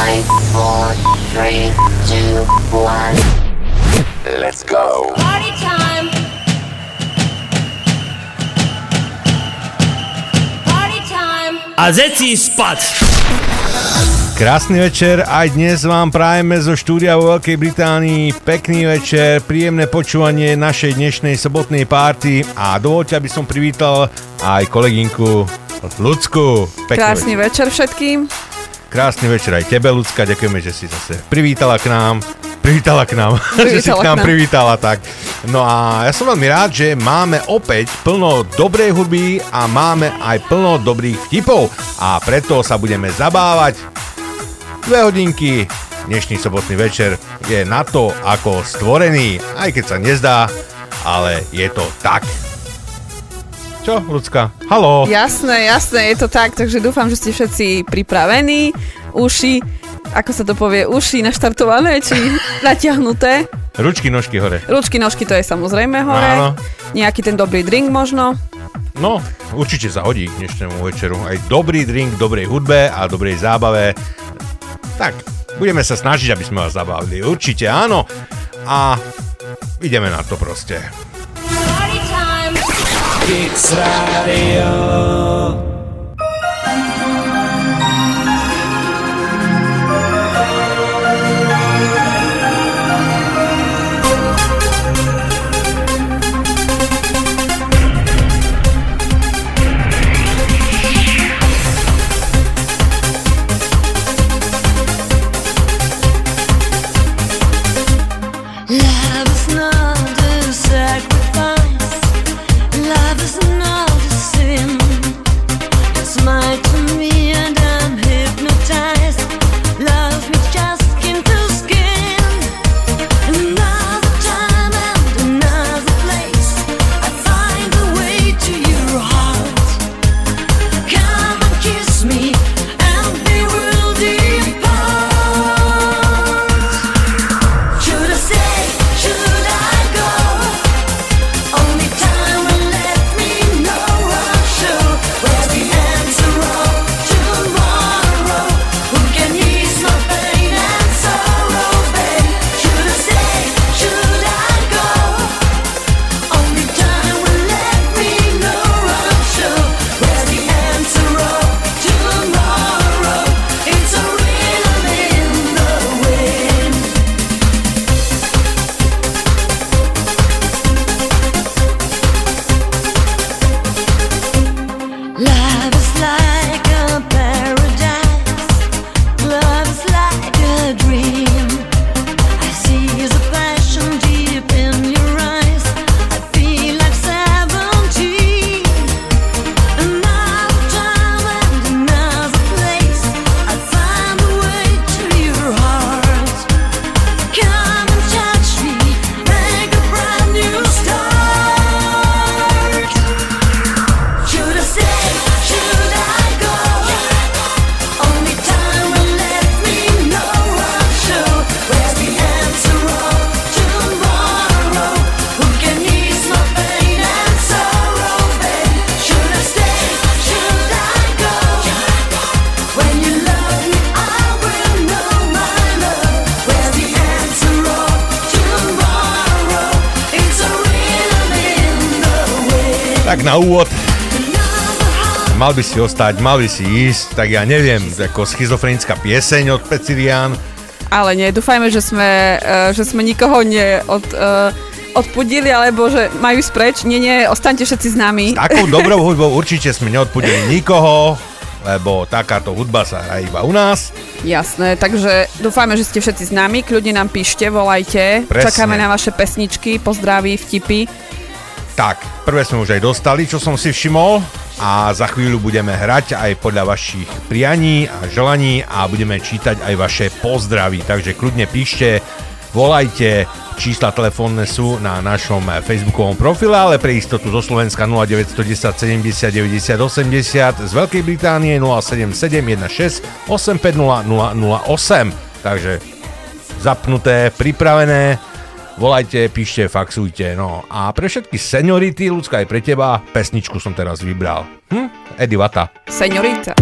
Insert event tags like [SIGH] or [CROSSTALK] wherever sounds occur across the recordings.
Five, four, three, two, one. Let's go. Party time. Party time. A zeci spať! Krásny večer, aj dnes vám prajeme zo štúdia vo Veľkej Británii. Pekný večer, príjemné počúvanie našej dnešnej sobotnej párty a dovolte, aby som privítal aj kolegynku Lucku. Pekný Krásny večer všetkým. Krásny večer aj tebe, Lucka, ďakujeme, že si zase privítala k nám. Privítala k nám, [LAUGHS] že si k Privítala nám k nám. privítala, tak. No a ja som veľmi rád, že máme opäť plno dobrej hudby a máme aj plno dobrých vtipov a preto sa budeme zabávať dve hodinky. Dnešný sobotný večer je na to ako stvorený, aj keď sa nezdá, ale je to tak. Čo, ľudská? Halo? Jasné, jasné, je to tak, takže dúfam, že ste všetci pripravení. Uši, ako sa to povie, uši naštartované či [LAUGHS] natiahnuté. Ručky, nožky hore. Ručky, nožky, to je samozrejme hore. Áno. Nejaký ten dobrý drink možno. No, určite sa hodí k dnešnému večeru. Aj dobrý drink, dobrej hudbe a dobrej zábave. Tak, budeme sa snažiť, aby sme vás zabavili. Určite áno. A ideme na to proste. Party time. Kix Radio. Tak na úvod, mal by si ostať, mal by si ísť, tak ja neviem, ako schizofrenická pieseň od Pecirian. Ale nie, dúfajme, že sme, eh, že sme nikoho neod, uh, odpudili, alebo že majú spreč. Nie, nie, ostaňte všetci s nami. Takou dobrou [LAUGHS] hudbou určite sme neodpudili nikoho, lebo takáto hudba sa hrá iba u nás. Jasné, takže dúfajme, že ste všetci s nami. Kľudne nám píšte, volajte. Presne. Čakáme na vaše pesničky, pozdraví, vtipy. Tak, prvé sme už aj dostali, čo som si všimol. A za chvíľu budeme hrať aj podľa vašich prianí a želaní a budeme čítať aj vaše pozdravy, takže kľudne píšte, volajte, čísla telefónne sú na našom facebookovom profile, ale pre istotu zo Slovenska 0910 70 90 80, z Veľkej Británie 077 16 850 008. Takže zapnuté, pripravené, volajte, píšte, faxujte, no. A pre všetky seniority, ľudská aj pre teba, pesničku som teraz vybral. Hm? Eddie Vata. Seniorita.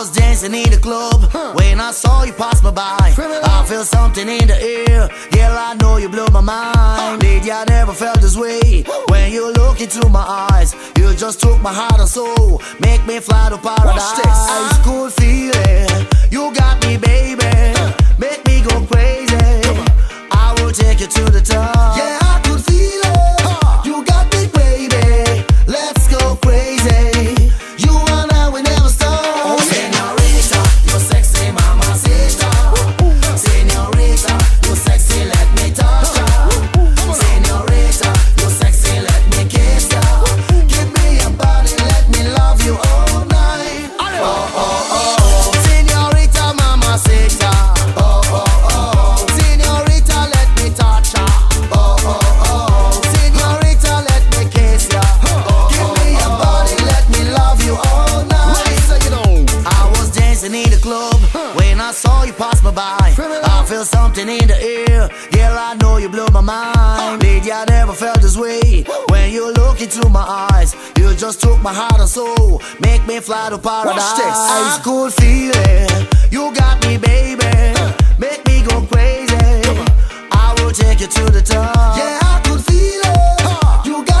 Was dancing in the club when I saw you pass me by. I feel something in the air. Girl, I know you blew my mind. Lady, I never felt this way. When you look into my eyes, you just took my heart and soul. Make me fly to paradise. Ice cool feeling. You got me, baby. Make me go crazy. I will take you to the top. Yeah, I could feel it. You got me, baby. Let's this way. When you look into my eyes, you just took my heart and soul. Make me fly to paradise. Ice cool feeling. You got me, baby. Make me go crazy. I will take you to the top. Yeah, I could feel it. You got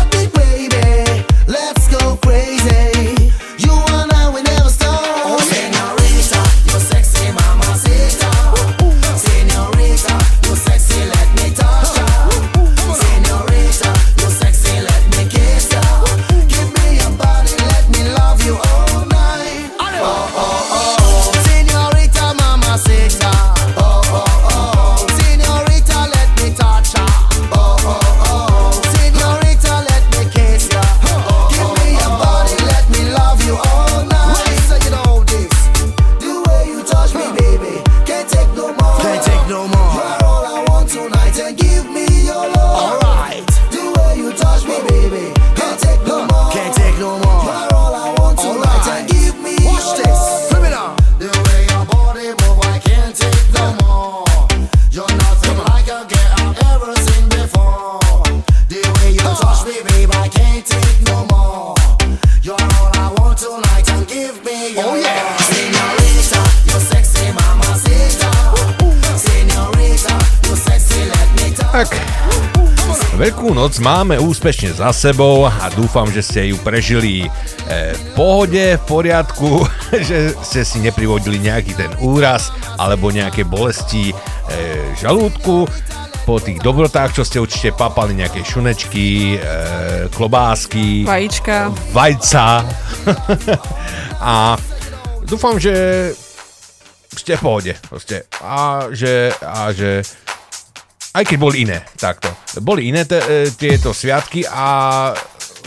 Veľkú noc máme úspešne za sebou a dúfam, že ste ju prežili e, v pohode, v poriadku, [LAUGHS] že ste si neprivodili nejaký ten úraz alebo nejaké bolesti e, žalúdku po tých dobrotách, čo ste určite papali nejaké šunečky, e, klobásky, Vajíčka. vajca [LAUGHS] a dúfam, že ste v pohode proste. A že, a že aj keď boli iné, takto. Boli iné te, e, tieto sviatky a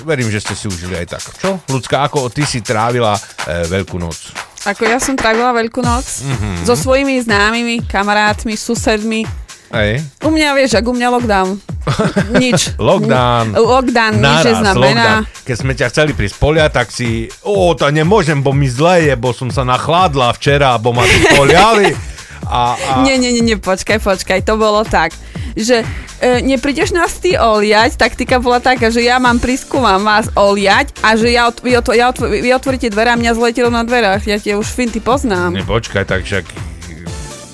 verím, že ste si užili aj tak. Čo? Ľudská, ako ty si trávila e, Veľkú noc? Ako ja som trávila Veľkú noc Mhm. so svojimi známymi, kamarátmi, susedmi. Hej. U mňa, vieš, ak u mňa lockdown. [LAUGHS] Nič. Lockdown. Lockdown, nič Naraz, neznamená. lockdown. Keď sme ťa chceli prísť polia, tak si, o, to nemôžem, bo mi zle je, bo som sa nachládla včera, bo ma tu poliali. [LAUGHS] A, a... Nie, nie, nie, nie, počkaj, počkaj, to bolo tak, že e, neprídeš nás ty oliať, taktika bola taká, že ja mám prísku, mám vás oliať a že ja, vy, ot, ja otv, vy otvoríte dvere a mňa zletelo na dverách, ja tie už finty poznám. Ne, počkaj, tak však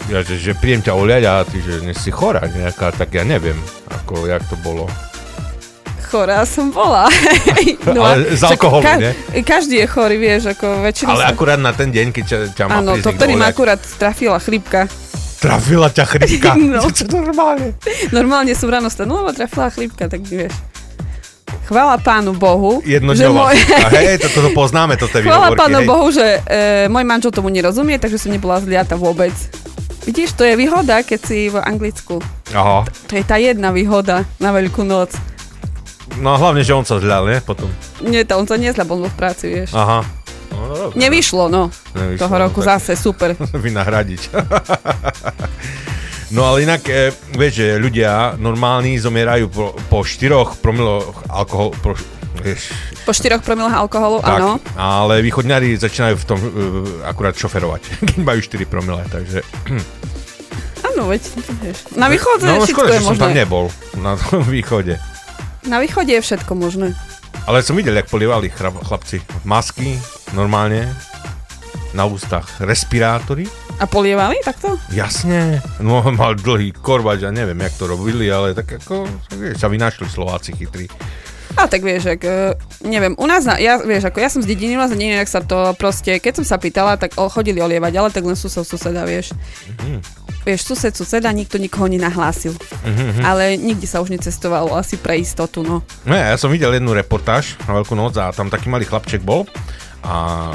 ja, že, že príjem ťa oliať a ty, že nie si chorá nejaká, tak ja neviem, ako, jak to bolo. Chorá som bola. [LAUGHS] Ale z alkoholu, nie? Každý je chorý, vieš, ako väčšina Ale sa... akurát na ten deň, keď ťa, ťa má Áno, to ktorý ma akurát trafila chrípka. Trafila ťa chrypka. [LAUGHS] No. Čo to normálne? Normálne som ráno stanula, lebo trafila chrípka, tak vieš. Chvála pánu Bohu. Jednodňová môj... chrypka. [LAUGHS] Hej, toto to poznáme, toto je Chvála výhovorky, pánu hej. Bohu, že e, môj manžel tomu nerozumie, takže som nebola zliata vôbec. Vidíš, to je výhoda, keď si v Anglicku. Aha. To je tá jedna výhoda na Veľkú noc. No hlavne, že on sa zľal, nie? Potom. Nie, to on sa nezla, bol v práci, vieš. Aha. No, no, dobre. Nevyšlo, no. Nevyšlo, Toho no, roku tak. zase, super. [LAUGHS] Vynahradiť. No ale inak, e, vieš, že ľudia normálni zomierajú po, po 4 promiloch alkohol, po, vieš, Po 4 promilách alkoholu, tak, áno. ale východňari začínajú v tom e, akurát šoferovať, [LAUGHS] keď majú 4 promile, takže... [CLEARS THROAT] Áno, veď, vieš. Na východe no, všetko škoda, je že som tam možné. nebol, na [LAUGHS] východe. Na východe je všetko možné. Ale som videl, jak polievali chlapci masky, normálne. na ústach respirátory. A polievali takto? Jasne, no [LAUGHS] mal dlhý korbač a neviem, jak to robili, ale tak ako, vieš, sa vynašli Slováci chytrí. A tak vieš, ak, e, neviem, u nás, na, ja, vieš, ako ja som z dediny, u nás na dedine, sa to proste, keď som sa pýtala, tak chodili olievať, ale tak len sused suseda, vieš. Vieš, sused suseda, nikto nikoho nenahlásil. Ale nikde sa už necestovalo, asi pre istotu, no. No ja som videl jednu reportáž na Veľkú noc a tam taký malý chlapček bol a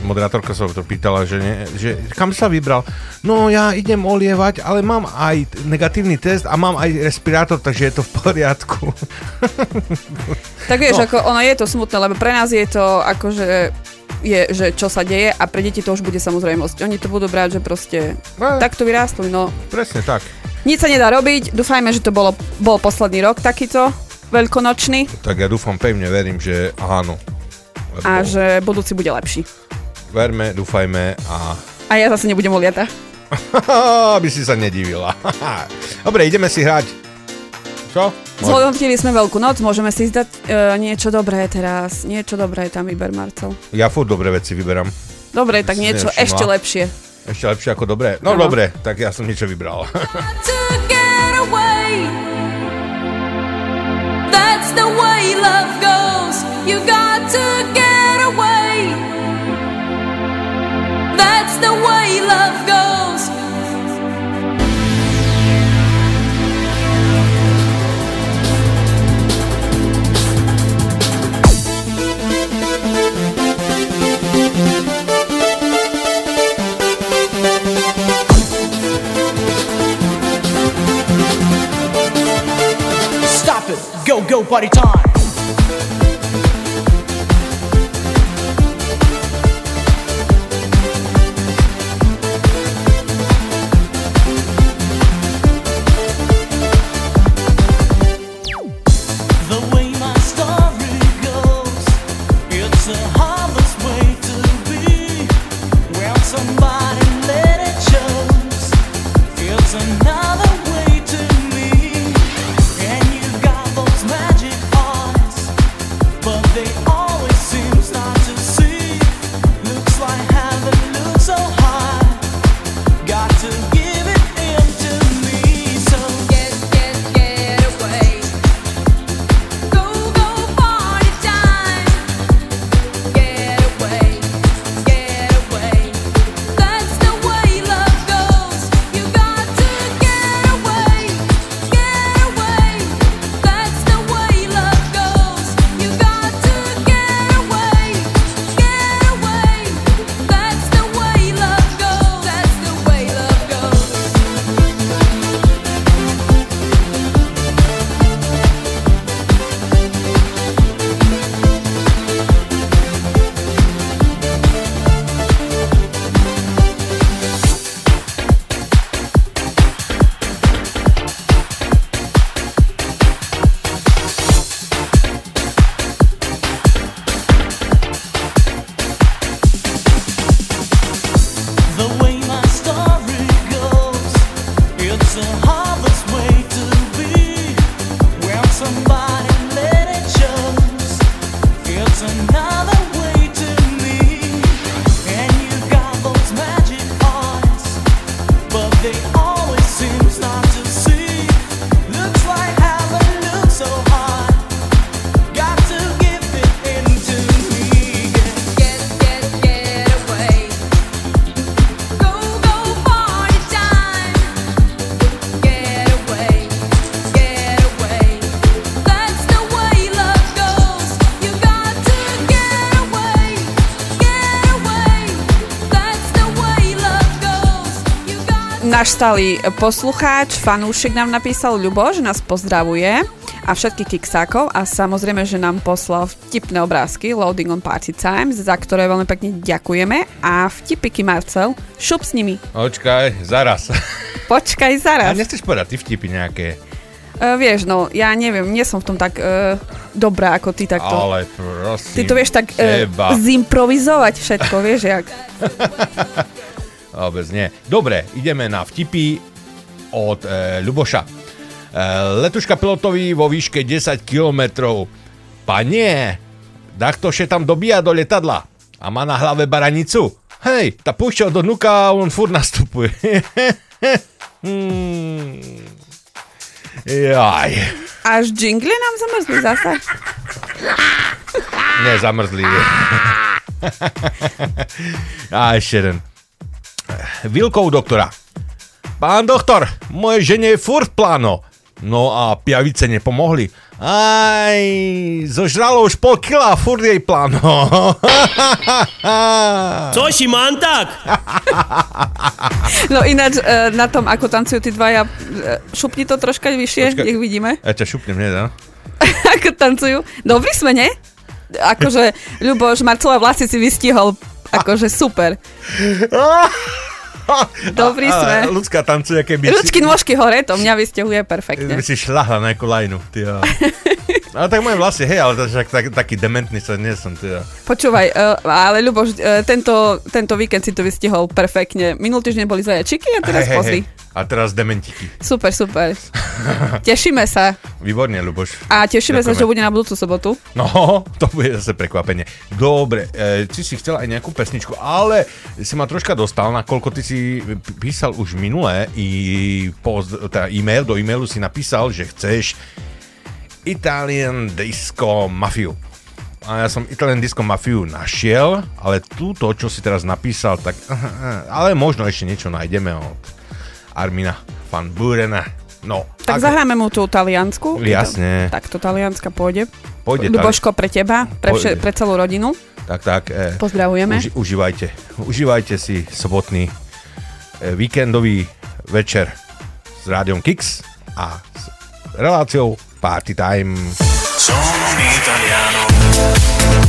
moderátorka sa to pýtala, že, ne, že kam sa vybral. No ja idem olievať, ale mám aj negatívny test a mám aj respirátor, takže je to v poriadku. [LAUGHS] Tak vieš, no. ako ono je to smutné, lebo pre nás je to akože je, že čo sa deje a pre deti to už bude samozrejmosť. Oni to budú brať, že proste No. takto vyrástli, no. Presne tak. Nič sa nedá robiť, dúfajme, že to bolo, bol posledný rok takýto veľkonočný Tak ja dúfam, pevne verím, že áno. Lebo a že budúci bude lepší. Verme, dúfajme a A ja zase nebudem oliata. [LAUGHS] aby si sa nedivila. [LAUGHS] Dobre, ideme si hrať. Čo? Zhodnotili sme Veľkú noc, môžeme si zdať e, niečo dobré teraz. Niečo dobré tam vyber, Marcel. Ja furt dobré veci vyberám. Dobre, tak Si niečo nevšimla. ešte lepšie. Ešte lepšie ako dobré. No Áno. dobre, tak ja som niečo vybral. [LAUGHS] That's the way love goes. You got to get away. That's the way love goes. Stop it. Go, go, party time. Stály poslucháč, fanúšik nám napísal Ľubo, že nás pozdravuje a všetkých kiksákov a samozrejme, že nám poslal vtipné obrázky Loading on Party Times, za ktoré veľmi pekne ďakujeme a vtipiky Marcel, šup s nimi. Očkaj, zaraz. Počkaj A zaraz. nechceš povedať ty vtipy nejaké? Uh, vieš, no, ja neviem, nie som v tom tak uh, dobrá ako ty takto. Ale prosím. Ty to vieš tak uh, teba. zimprovizovať všetko, vieš jak. [LAUGHS] Vôbec nie. Dobre, ideme na vtipy od e, Ľuboša. E, letuška pilotovi vo výške 10 km. Panie, takto še tam dobíja do letadla a má na hlave baranicu. Hej, tá púšťa do nuka, on furt nastupuje. [LAUGHS] Hmm. Jaj. Až jingle nám zamrzli zase. [LAUGHS] Zamrzli. [LAUGHS] A ešte jeden. Vilkov doktora. Pán doktor, moje žene je furt pláno. No a piavice nepomohli. Aj, zožralo už pol kila a furt jej pláno. [LAUGHS] Co si mám tak? No ináč e, na tom, ako tancujú tí dvaja, e, šupni to troška vyššie, Počkaj. nech vidíme, Ja ťa šupnem, nie, [LAUGHS] ako tancujú. Dobrí sme, nie? Akože, Ľuboš, Marcelové vlasy si vystihol, akože super. [LAUGHS] [LAUGHS] Dobrý sme. a Ľudská tancuje, keby Ručky, nôžky hore, to mňa vystihuje perfektne. By si šľahla na nejakú lajnu, ty. [LAUGHS] Ale tak moje vlasy, hej, ale to, však tak, taký dementný sa nie som, ty. Počúvaj, uh, ale Ľuboš, uh, tento, tento víkend si to vystihol perfektne. Minulý týždeň boli zajačiky a teraz hej, pozri. Hej. A teraz dementiky. Super, super. Tešíme sa. Výborne, Luboš. A tešíme sa, Ďakujeme. že bude na budúcu sobotu. No, [LAUGHS] to bude zase prekvapenie. Dobre, e, ty si chcela aj nejakú pesničku, ale si ma troška dostal, nakoľko ty si písal už minulé i post, teda e-mail, do e-mailu si napísal, že chceš Italian Disco Mafiu. A ja som Italian Disco Mafiu našiel, ale túto, čo si teraz napísal, tak [LAUGHS] ale možno ešte niečo nájdeme od Armina Van Burena. No, Tak ak- zahráme mu tú taliansku. Jasne. Tak to talianska pôjde. Pôjde Ľuboško pre teba, pre, vše, pre celú rodinu. Tak, tak. E, Pozdravujeme. Uži, užívajte. Užívajte si sobotný e, víkendový večer s Rádiom Kix a s reláciou Party Time. Sono un italiano.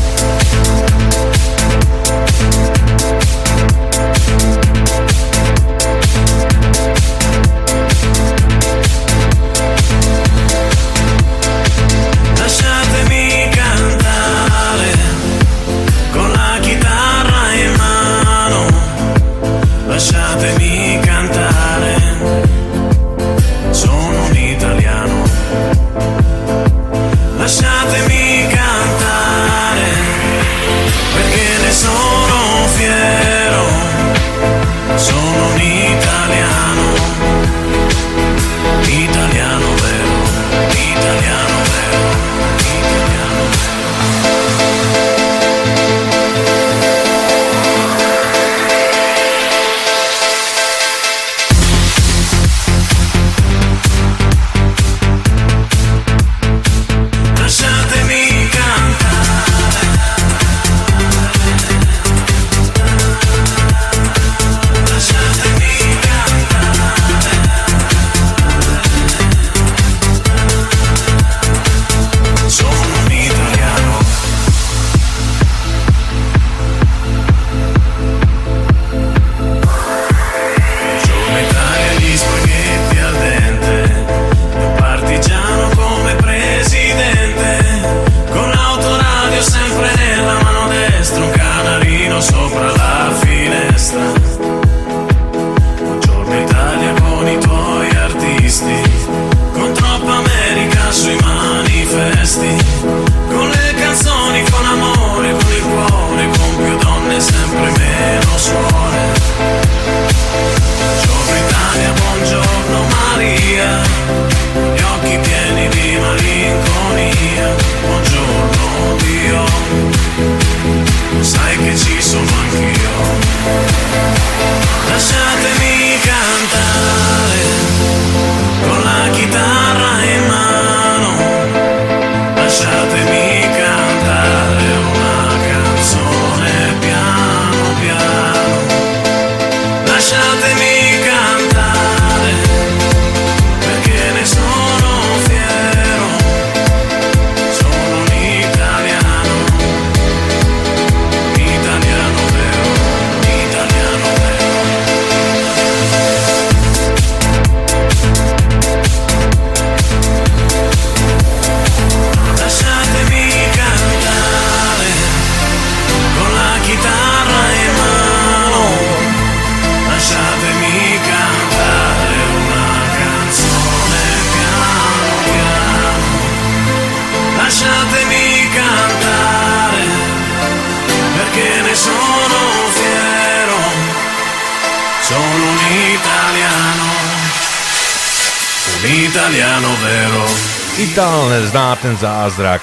Ideálne zná ten zázrak.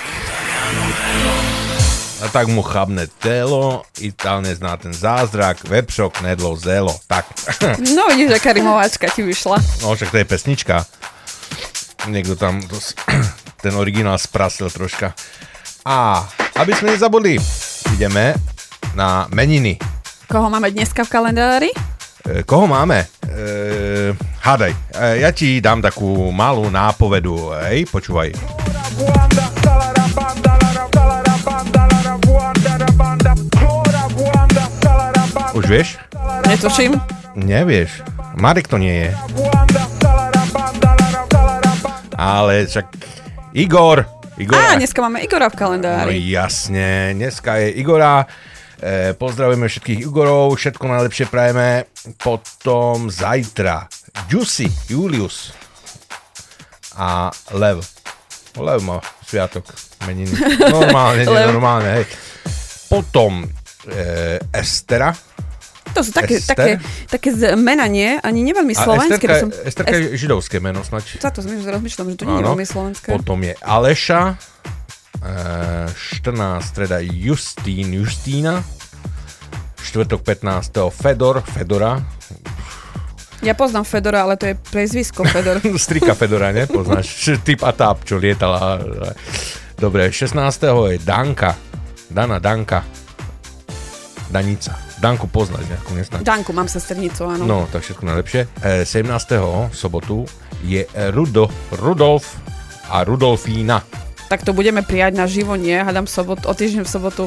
A tak mu chabne telo, ideálne zná ten zázrak, webshop, nedlo, zelo. Tak. [LAUGHS] No vidíš, aká rimováčka ti vyšla. No však to je pesnička. Niekto tam to, [CLEARS THROAT] ten originál sprasil troška. A aby sme nezabudli, ideme na meniny. Koho máme dneska v kalendári? E, koho máme? E, hádaj, e, ja ti dám takú malú nápovedu, hej, počúvaj. Už vieš? Netuším. Nevieš. Marek to nie je. Ale však Igor. Igor. Á, dneska máme Igora v No kalendári. jasne, dneska je Igora. E, pozdravujeme všetkých Igorov, všetko najlepšie prajeme. Potom zajtra Juicy, Julius a Lev. Lev má sviatok meniny. [LAUGHS] Normálne, normálne, hej. Potom e, Estera. To sú také, Ester? také, také z- mena, nie? Ani neveľmi slovenské. Esterka, som... Esterka je židovské meno snať. Za to rozmýšľam, že to nie je veľmi slovenské. Potom je Aleša, 14. streda Justín, Justína, štvrtok 15. Fedor, Fedora, Ja poznám Fedora, ale to je prezvisko Fedor. [LAUGHS] strika Fedora, ne? Poznáš, typ a táp, čo lietala. Dobre, 16. je Danka, Dana Danka, Danica. Danku poznáš nejakú nesnáď. Danku, mám sesternicu, áno. No, tak všetko najlepšie. E, 17. sobotu je Rudo, Rudolf a Rudolfína. Tak to budeme prijať na živo, nie? Hádam sobot, o týždeň v sobotu.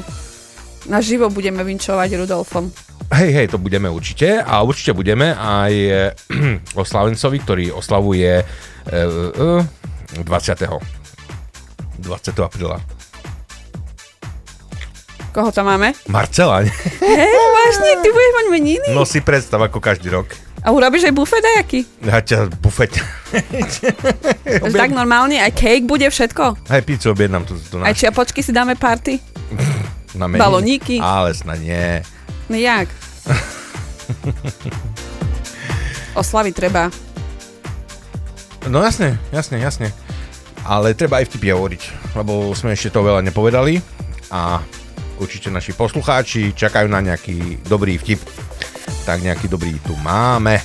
Na živo budeme vinčovať Rudolfom. Hej, hej, to budeme určite a určite budeme aj eh, [CLEARS THROAT] o Slavencovi, ktorý oslavuje eh, eh, 20. 20. apríla. Koho tam máme? Marcela? Hej, [LAUGHS] vážne, ty budeš mať meniny? No si predstav ako každý rok. A urobíš aj bufet nejaký? Ja ťa bufeť. Takže [LAUGHS] tak normálne, aj cake bude všetko? Hej, pizzu objednám tu, tu Aj čiapočky si dáme party? [LAUGHS] na meniny. baloníky. Ale snad nie. No jak? [LAUGHS] Oslaviť treba. No jasne, jasne, jasne. Ale treba aj vtipy hovoriť, lebo sme ešte to veľa nepovedali a určite naši poslucháči čakajú na nejaký dobrý vtip. Tak nejaký dobrý tu máme.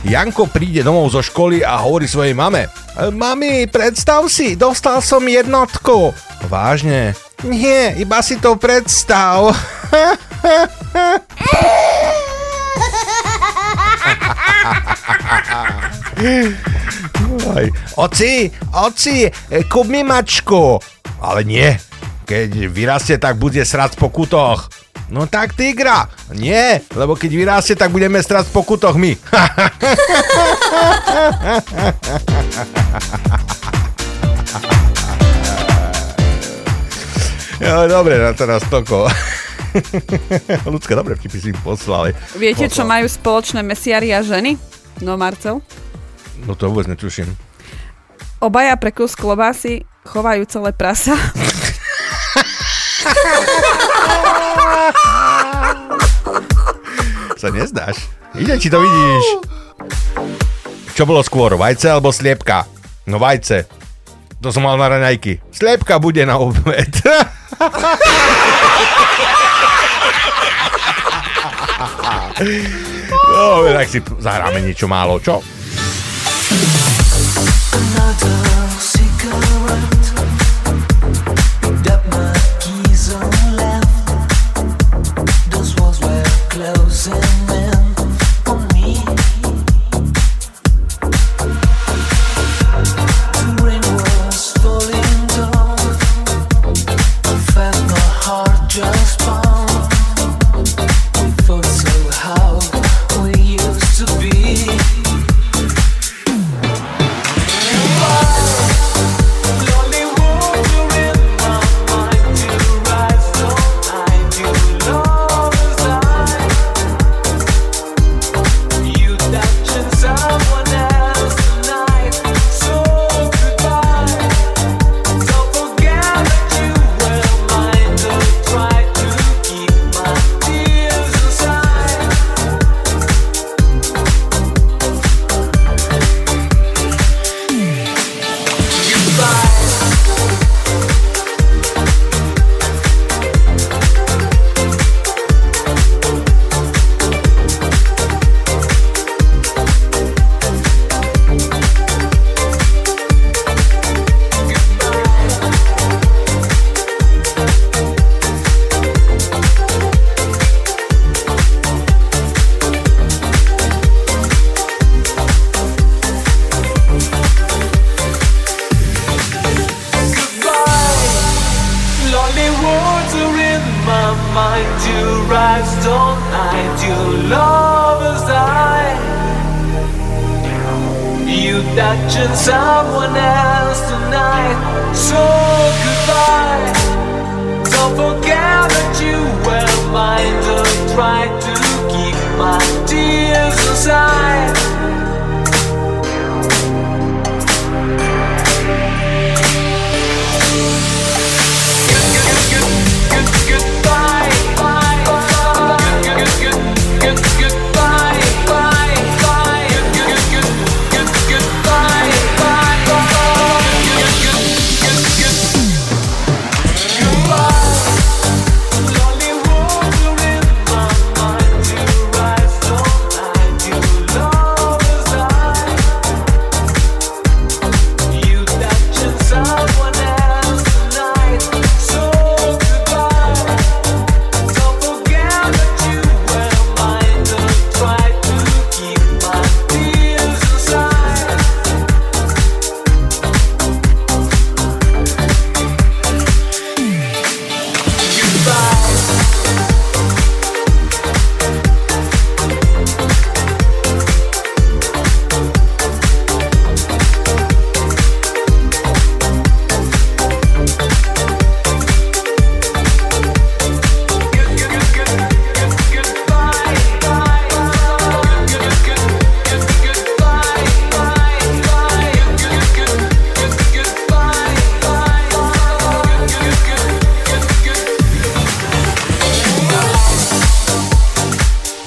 Janko príde domov zo školy a hovorí svojej mame. "E, Mami, predstav si, dostal som jednotku. Vážne? Nie, iba si to predstav. [LAUGHS] Oci, oci, kúp mi mačku. Ale nie, keď vyrastie, tak bude srať po kutoch. No tak tigra. Nie, lebo keď vyrastie, tak budeme srať po kutoch my. [LAUGHS] jo, dobre, na teraz toko. [LAUGHS] Ľudské, dobre vtipy si im poslali. Viete, čo Poslal. majú spoločné mesiari a ženy? No, Marcel? No to vôbec netuším. Obaja pre kus klobásy chovajú celé prasa. [LAUGHS] Sa nezdáš? Ide, či to vidíš. Čo bolo skôr, vajce alebo sliepka? No vajce. To som mal na raňajky. Sliepka bude na obed. no, tak si zahráme niečo málo, čo? Just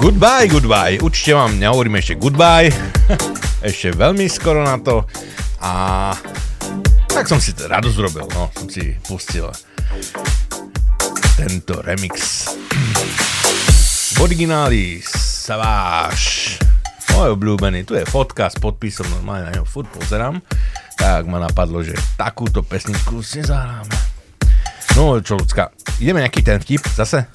Goodbye, goodbye. Určite vám nehovorím ešte goodbye. [LAUGHS] ešte veľmi skoro na to. A tak som si to radosť robil, no. Som si pustil tento remix. V origináli Savage. Môj obľúbený. Tu je fotka s podpisom, normálne na ňo furt pozerám. Tak ma napadlo, že takúto pesničku si zahráme. No čo, ľudská, ideme nejaký ten vtip zase?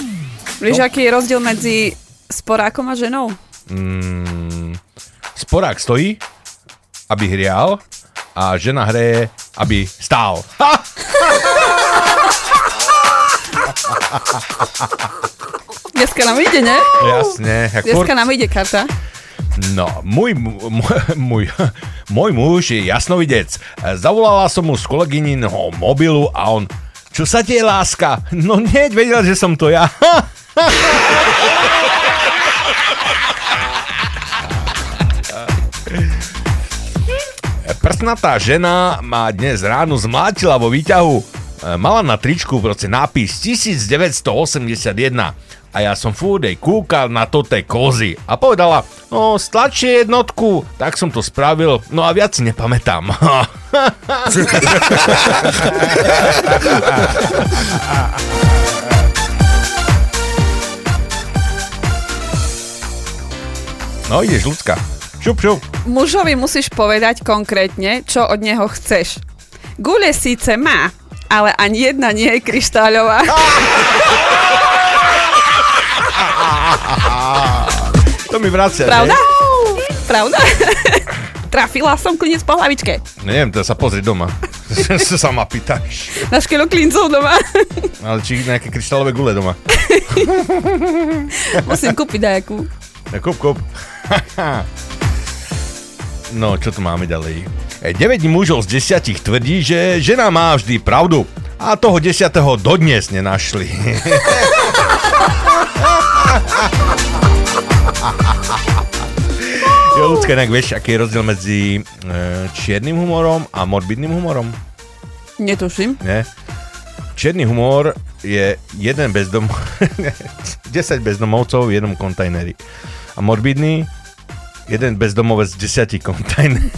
Vieš, aký je rozdiel medzi sporákom a ženou? Mm, sporák stojí, aby hrial a žena hreje, aby stál. Ha! Dneska nám ide, ne? Jasne. Dneska furt- nám ide karta. No, môj, môj, môj, môj muž je jasnovidec. Zavolala som mu z kolegyninho mobilu a on čo sa tie láska? No hneď vedel, že som to ja. [LAUGHS] [LAUGHS] Prsnatá žena ma dnes ráno zmlátila vo výťahu. E, Mala na tričku proste nápis 1981 a ja som jej kúkal na to tej kozy a povedala, no stlačie jednotku, tak som to spravil, no a viac si nepamätám. [LAUGHS] [LAUGHS] no ideš, ľudská. Šup, šup. Mužovi musíš povedať konkrétne, čo od neho chceš. Gule síce má, ale ani jedna nie je kryštáľová. [LAUGHS] To mi vracia, Pravda? nie? Pravda? [LAUGHS] Trafila som klinec po hlavičke. Neviem, to sa pozri doma. [LAUGHS] sa ma pýtaš. Na škelu klincov doma. Ale či nejaké kryštálové gule doma. Musím kúpiť dajakú. Ja, kup, kup. [LAUGHS] no, čo tu máme ďalej? E, 9 mužov z 10 tvrdí, že žena má vždy pravdu. A toho 10. dodnes nenašli. [LAUGHS] jo, ľudské, inak vieš, aký je rozdiel medzi e, čiernym humorom a morbidným humorom? Netuším. Nie? Čierny humor je jeden bezdom... 10 [LAUGHS] bezdomovcov v jednom kontajneri. A morbidný jeden bezdomovec z 10 kontajnerov.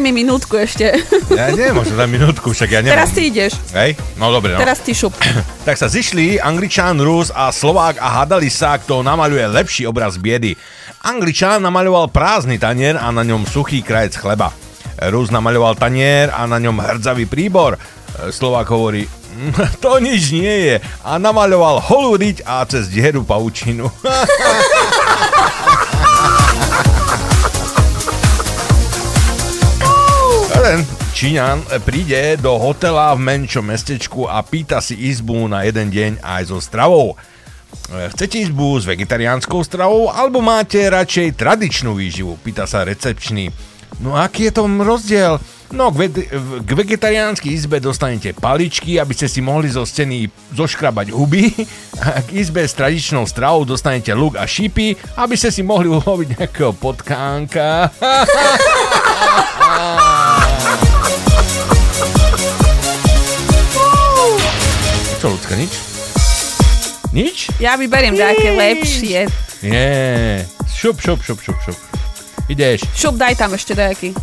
Daj mi minútku ešte. [LAUGHS] Ja nemôžem dať minútku, však ja nemám. Teraz ty ideš. Hej? No dobre, no. Teraz ty šup. [CLEARS THROAT] Tak sa zišli Angličan, Rus a Slovák a hádali sa, kto namaľuje lepší obraz biedy. Angličan namaľoval prázdny tanier a na ňom suchý krajec chleba. Rus namaľoval tanier a na ňom hrdzavý príbor. Slovák hovorí, "Mm, [LAUGHS] to nič nie je. A namaľoval holú riť a cez dieru paučinu. [LAUGHS] Číňan príde do hotela v menšom mestečku a pýta si izbu na jeden deň aj so stravou. E, Chcete izbu s vegetariánskou stravou alebo máte radšej tradičnú výživu? Pýta sa recepčný. No aký je tom rozdiel? No, k, ve- k vegetariánskej izbe dostanete paličky, aby ste si mohli zo steny zoškrabať huby. [LAUGHS] A k izbe s tradičnou stravou dostanete luk a šípy, aby ste si mohli uloviť nejakého potkánka. [LAUGHS] Čo, ľudská, nič? Nič? Ja vyberiem nejaké lepšie. Nie. Šup, šup, šup, šup, šup. Ideš Šup, daj tam ešte nejaký.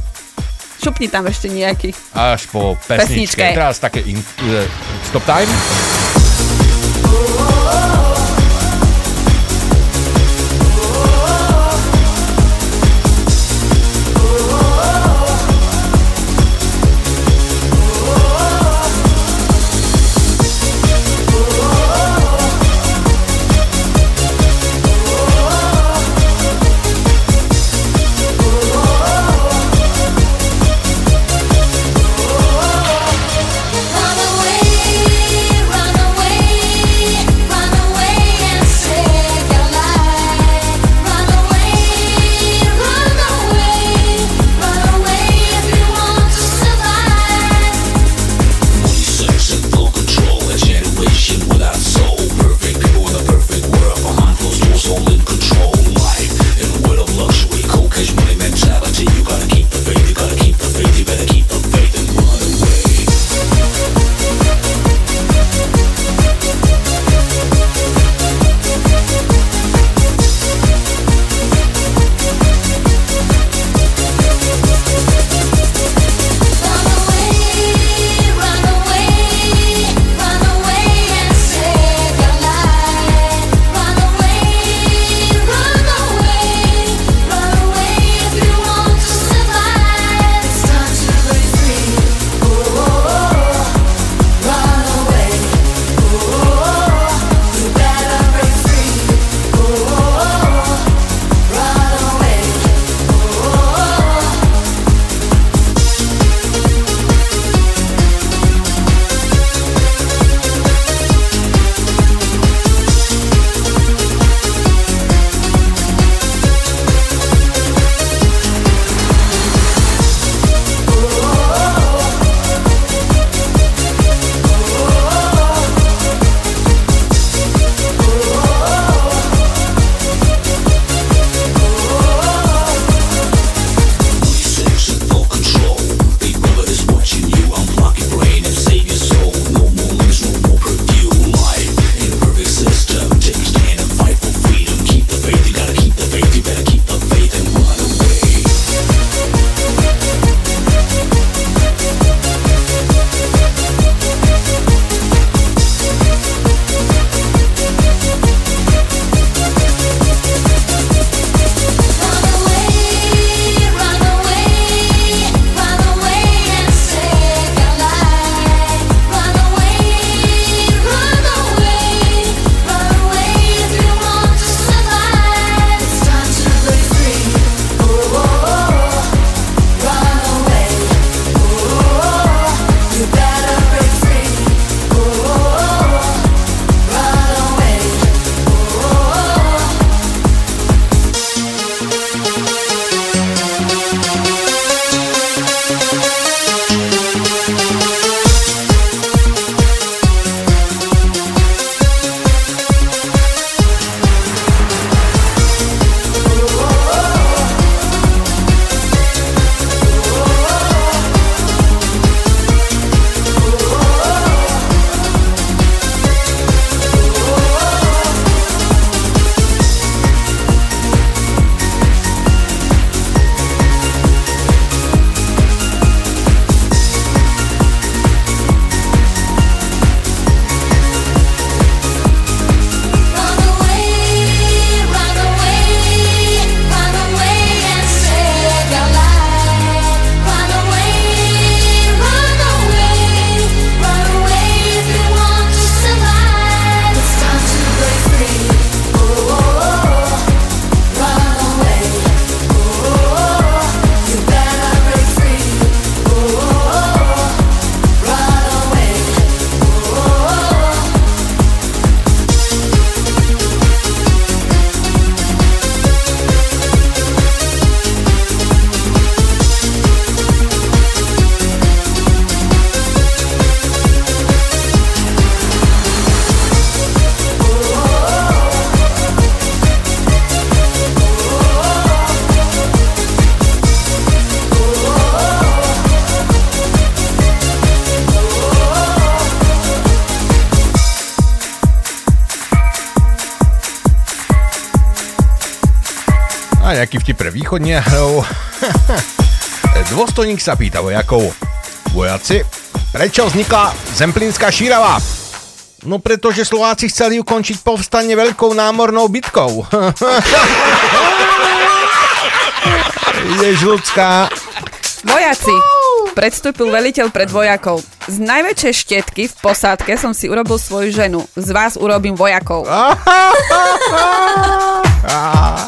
Šupni tam ešte nejaký. až po pesničke. Pesničke. Teraz také in, uh, stop time. Nejaký vtip pre východniarov. [LAUGHS] Dôstojník sa pýta vojakov. Vojaci, prečo vznikla Zemplínska šírava? No pretože Slováci chceli ukončiť povstanie veľkou námornou bitkou. [LAUGHS] Ideš ľudská. Vojaci. Predstúpil veliteľ pred vojakov. Z najväčšej štetky v posádke som si urobil svoju ženu. Z vás urobím vojakov. [LAUGHS]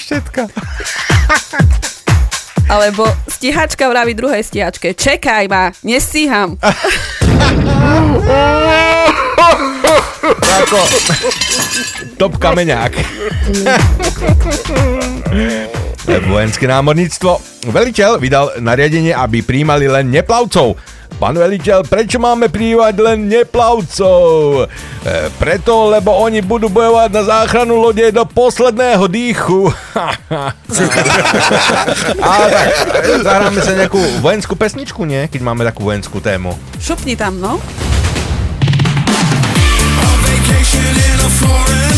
Všetka. [LAUGHS] Alebo stíhačka vraví druhej stíhačke. Čekaj ma, nestíham. Ako top kameňák. [LAUGHS] Vojenské námorníctvo. Veliteľ vydal nariadenie, aby príjmali len neplavcov. Pán veliteľ, prečo máme príjmať len neplavcov? E, preto, lebo oni budú bojovať na záchranu lode do posledného dýchu. [LAUGHS] A tak, zahráme sa nejakú vojenskú pesničku, nie? Keď máme takú vojenskú tému. Šupni tam, no. Vacation in a foreign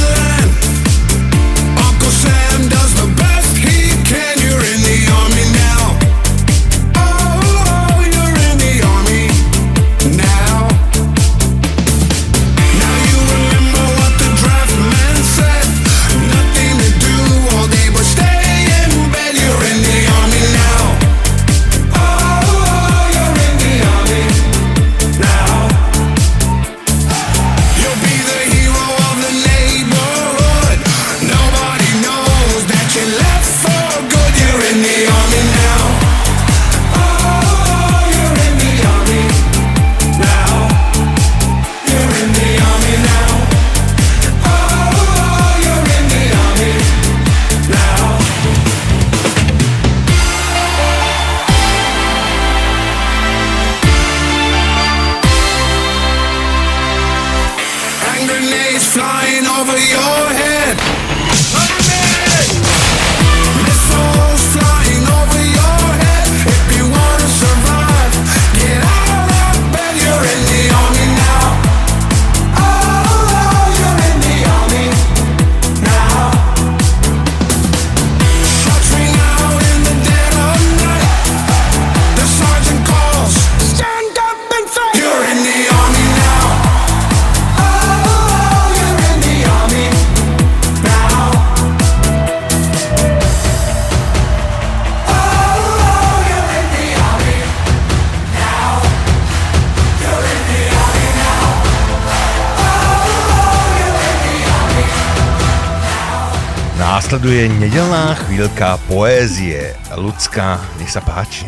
Následuje nedelná chvíľka poézie. Ľudská, nech sa páči.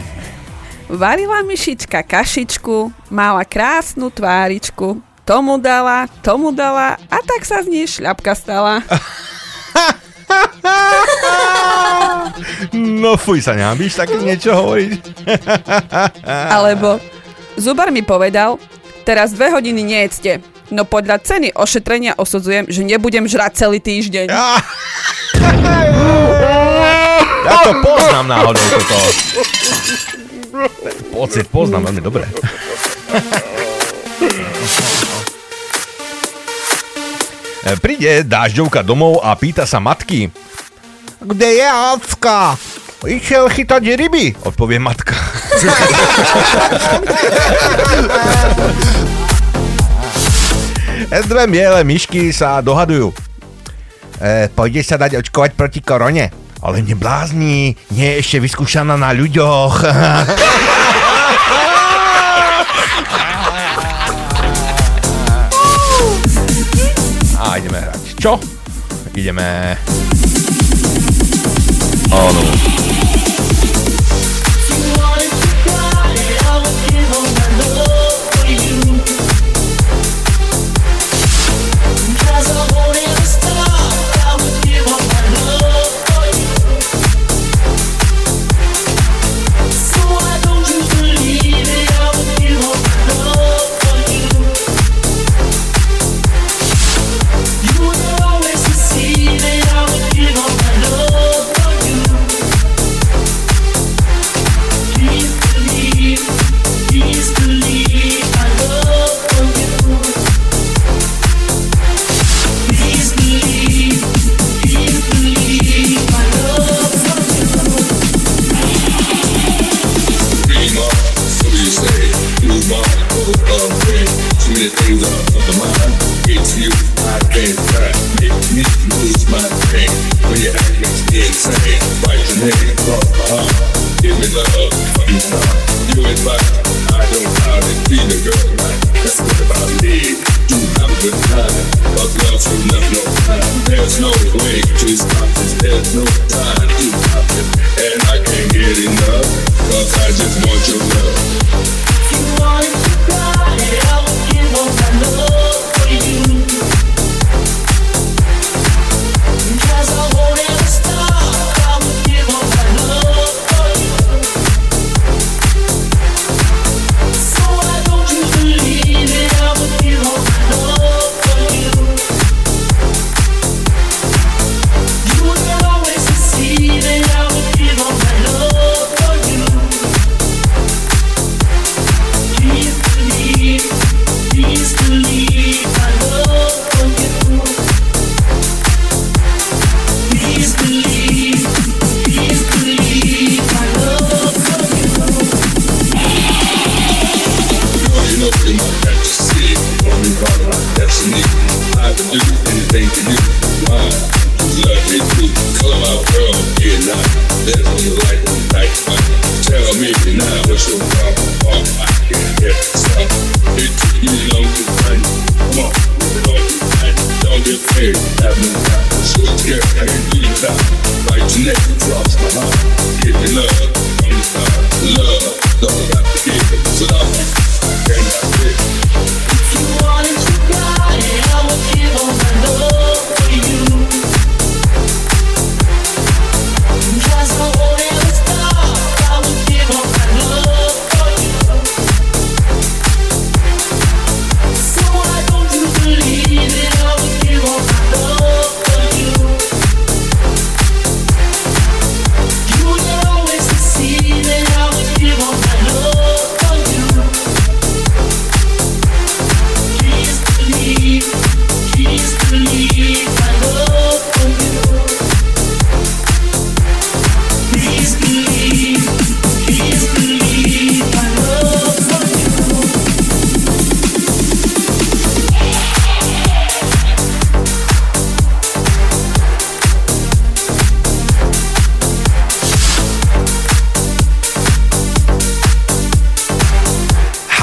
Varila myšička kašičku, mala krásnu tváričku. Tomu dala, tomu dala a tak sa z nej šľapka stala. [LAUGHS] No fuj sa nehábíš také niečo hovoriť. [LAUGHS] Alebo zubar mi povedal, teraz dve hodiny nejedzte. No podľa ceny ošetrenia osudzujem, že nebudem žrať celý týždeň. [LAUGHS] Ja to poznám náhodou toto. Pocit poznám veľmi dobre. E, Príde dážďovka domov a pýta sa matky. Kde je Acka? Išiel chytať ryby, odpovie matka. [LAUGHS] Dve miele myšky sa dohadujú. E, pôjdeš sa dať očkovať proti korone? Ale neblázni, nie je ešte vyskúšaná na ľuďoch. [LAUGHS] A ideme hrať. Čo? Ideme... Áno.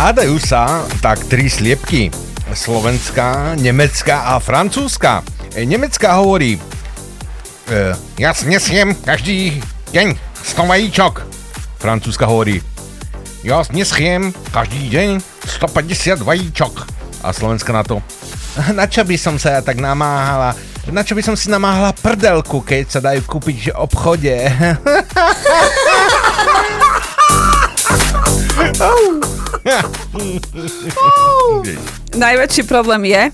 hádajú sa tak tri sliepky. Slovenská, nemecká a francúzska. E, nemecká hovorí, e, ja snesiem každý deň 100 vajíčok. Francúzska hovorí, ja snesiem každý deň 150 vajíčok. A Slovenska na to, na čo by som sa ja tak namáhala? Na čo by som si namáhala prdelku, keď sa dajú kúpiť v obchode? [LAUGHS] oh. Najväčší problém je,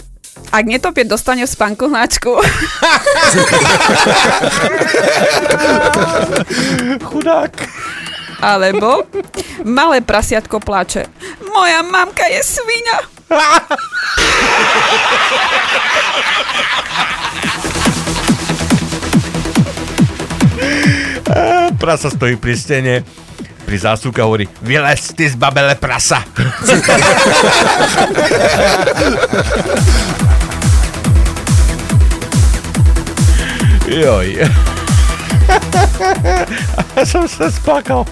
ak netopier dostane v spánku hnačku. Chudák. Alebo malé prasiatko pláče. Moja mamka je svinia. Prasa stojí pri stene pri zásuvke hovorí vylez ty z babele prasa. [LAUGHS] Joj. [LAUGHS] ja som sa spakal.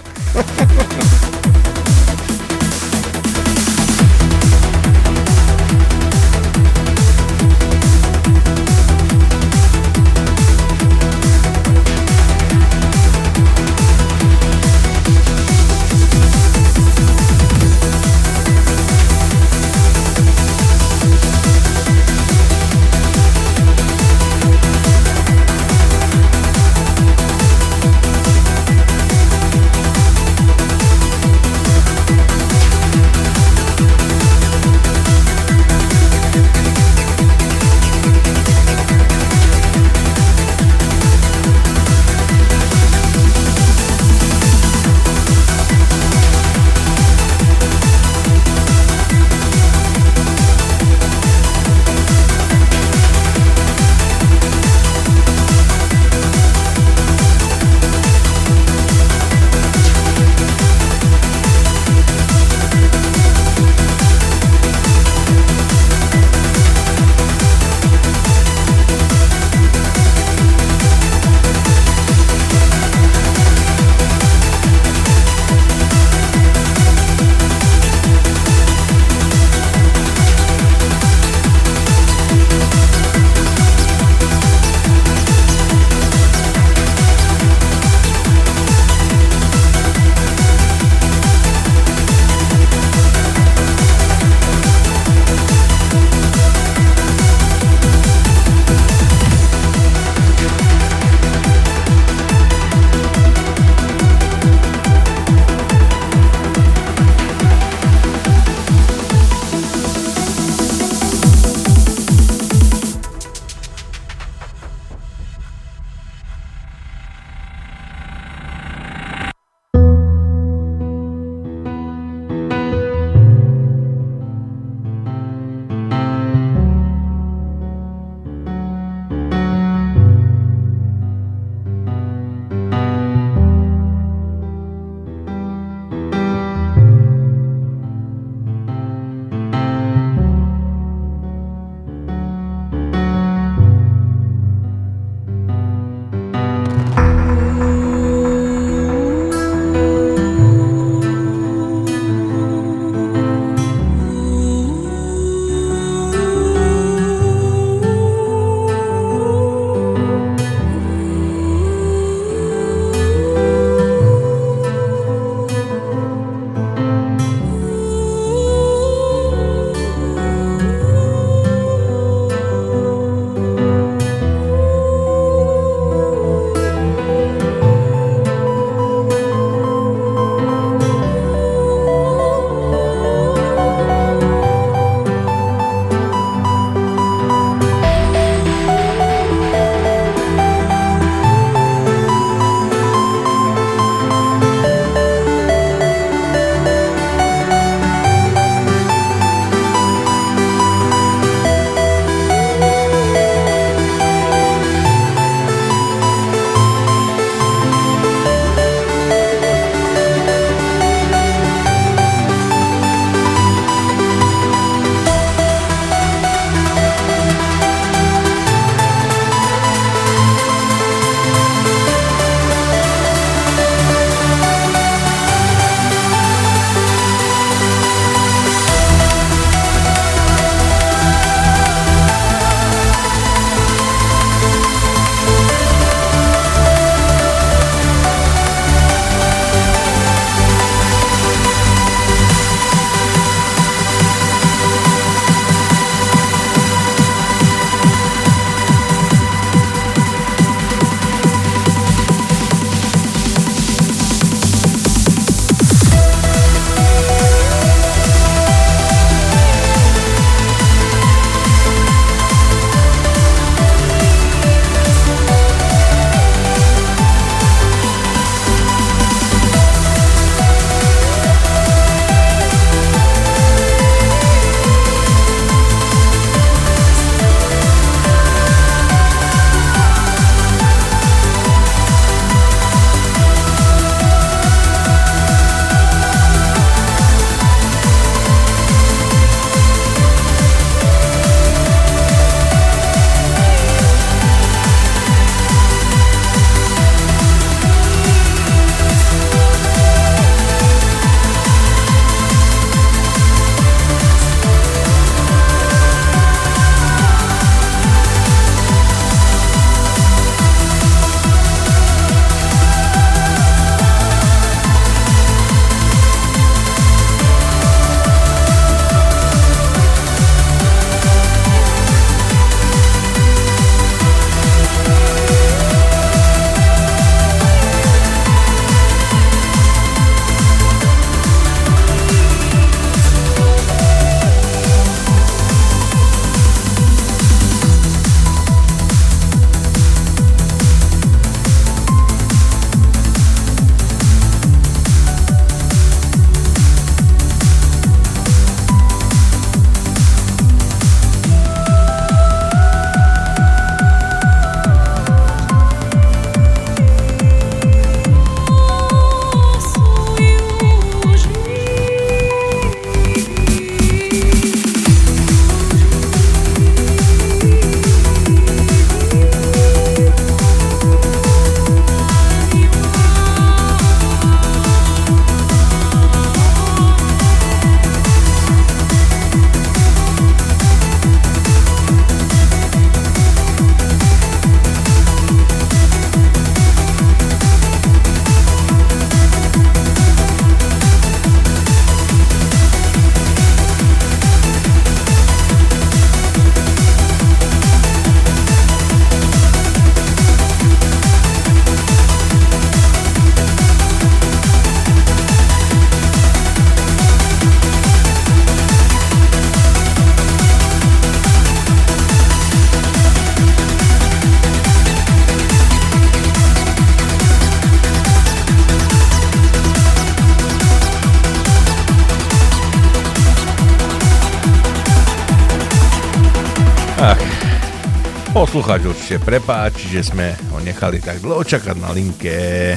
Poslucháč určite prepáč, že sme ho nechali tak dlho čakať na linke.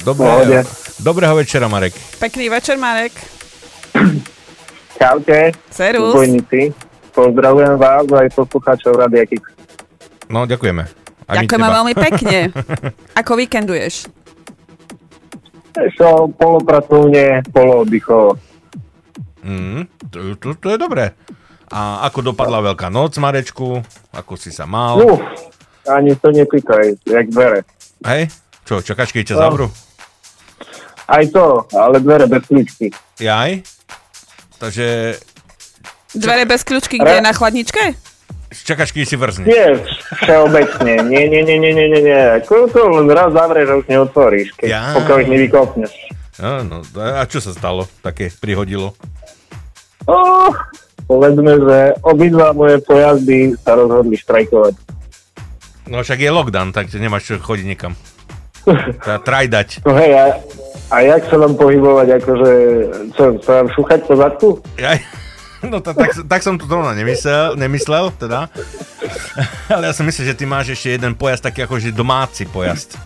Dobré, dobrého večera, Marek. Pekný večer, Marek. [CLEARS THROAT] Čaute, Serus. bojníci. Pozdravujem vás aj poslucháčov Radia Kix. No, ďakujeme. A Ďakujeme veľmi pekne. [LAUGHS] Ako víkenduješ? Čo, polopracovne, polooddychovo. Mm, to, to, to je dobré. A ako dopadla Veľká noc, Marečku? Ako si sa mal? Uf, ani to nepýtaj, jak dvere. Hej? Čo, čakáš, keď ťa No. zavrú? Aj to, ale dvere bez kľúčky. Jaj? Takže Dvere bez kľúčky, kde je na chladničke? čakáš, keď si vrzne. Nie, všeobecne. Nie, nie, nie, nie, nie, nie, nie. Ako to len raz zavrieš a už neotvoríš, keď Ja. pokiaľ ich nevykopneš. No, no, a čo sa stalo? Také prihodilo? Oh, povedzme, že obidva moje pojazdy sa rozhodli štrajkovať. No však je lockdown, tak nemáš čo chodiť niekam. Treba trajdať. No hej, a, a jak sa vám pohybovať, akože, čo, sa vám šúchať po zadku? Jaj. No to, tak, tak som to zrovna nemyslel, nemyslel, teda. Ale ja som myslel, že ty máš ešte jeden pojazd, taký akože domáci pojazd.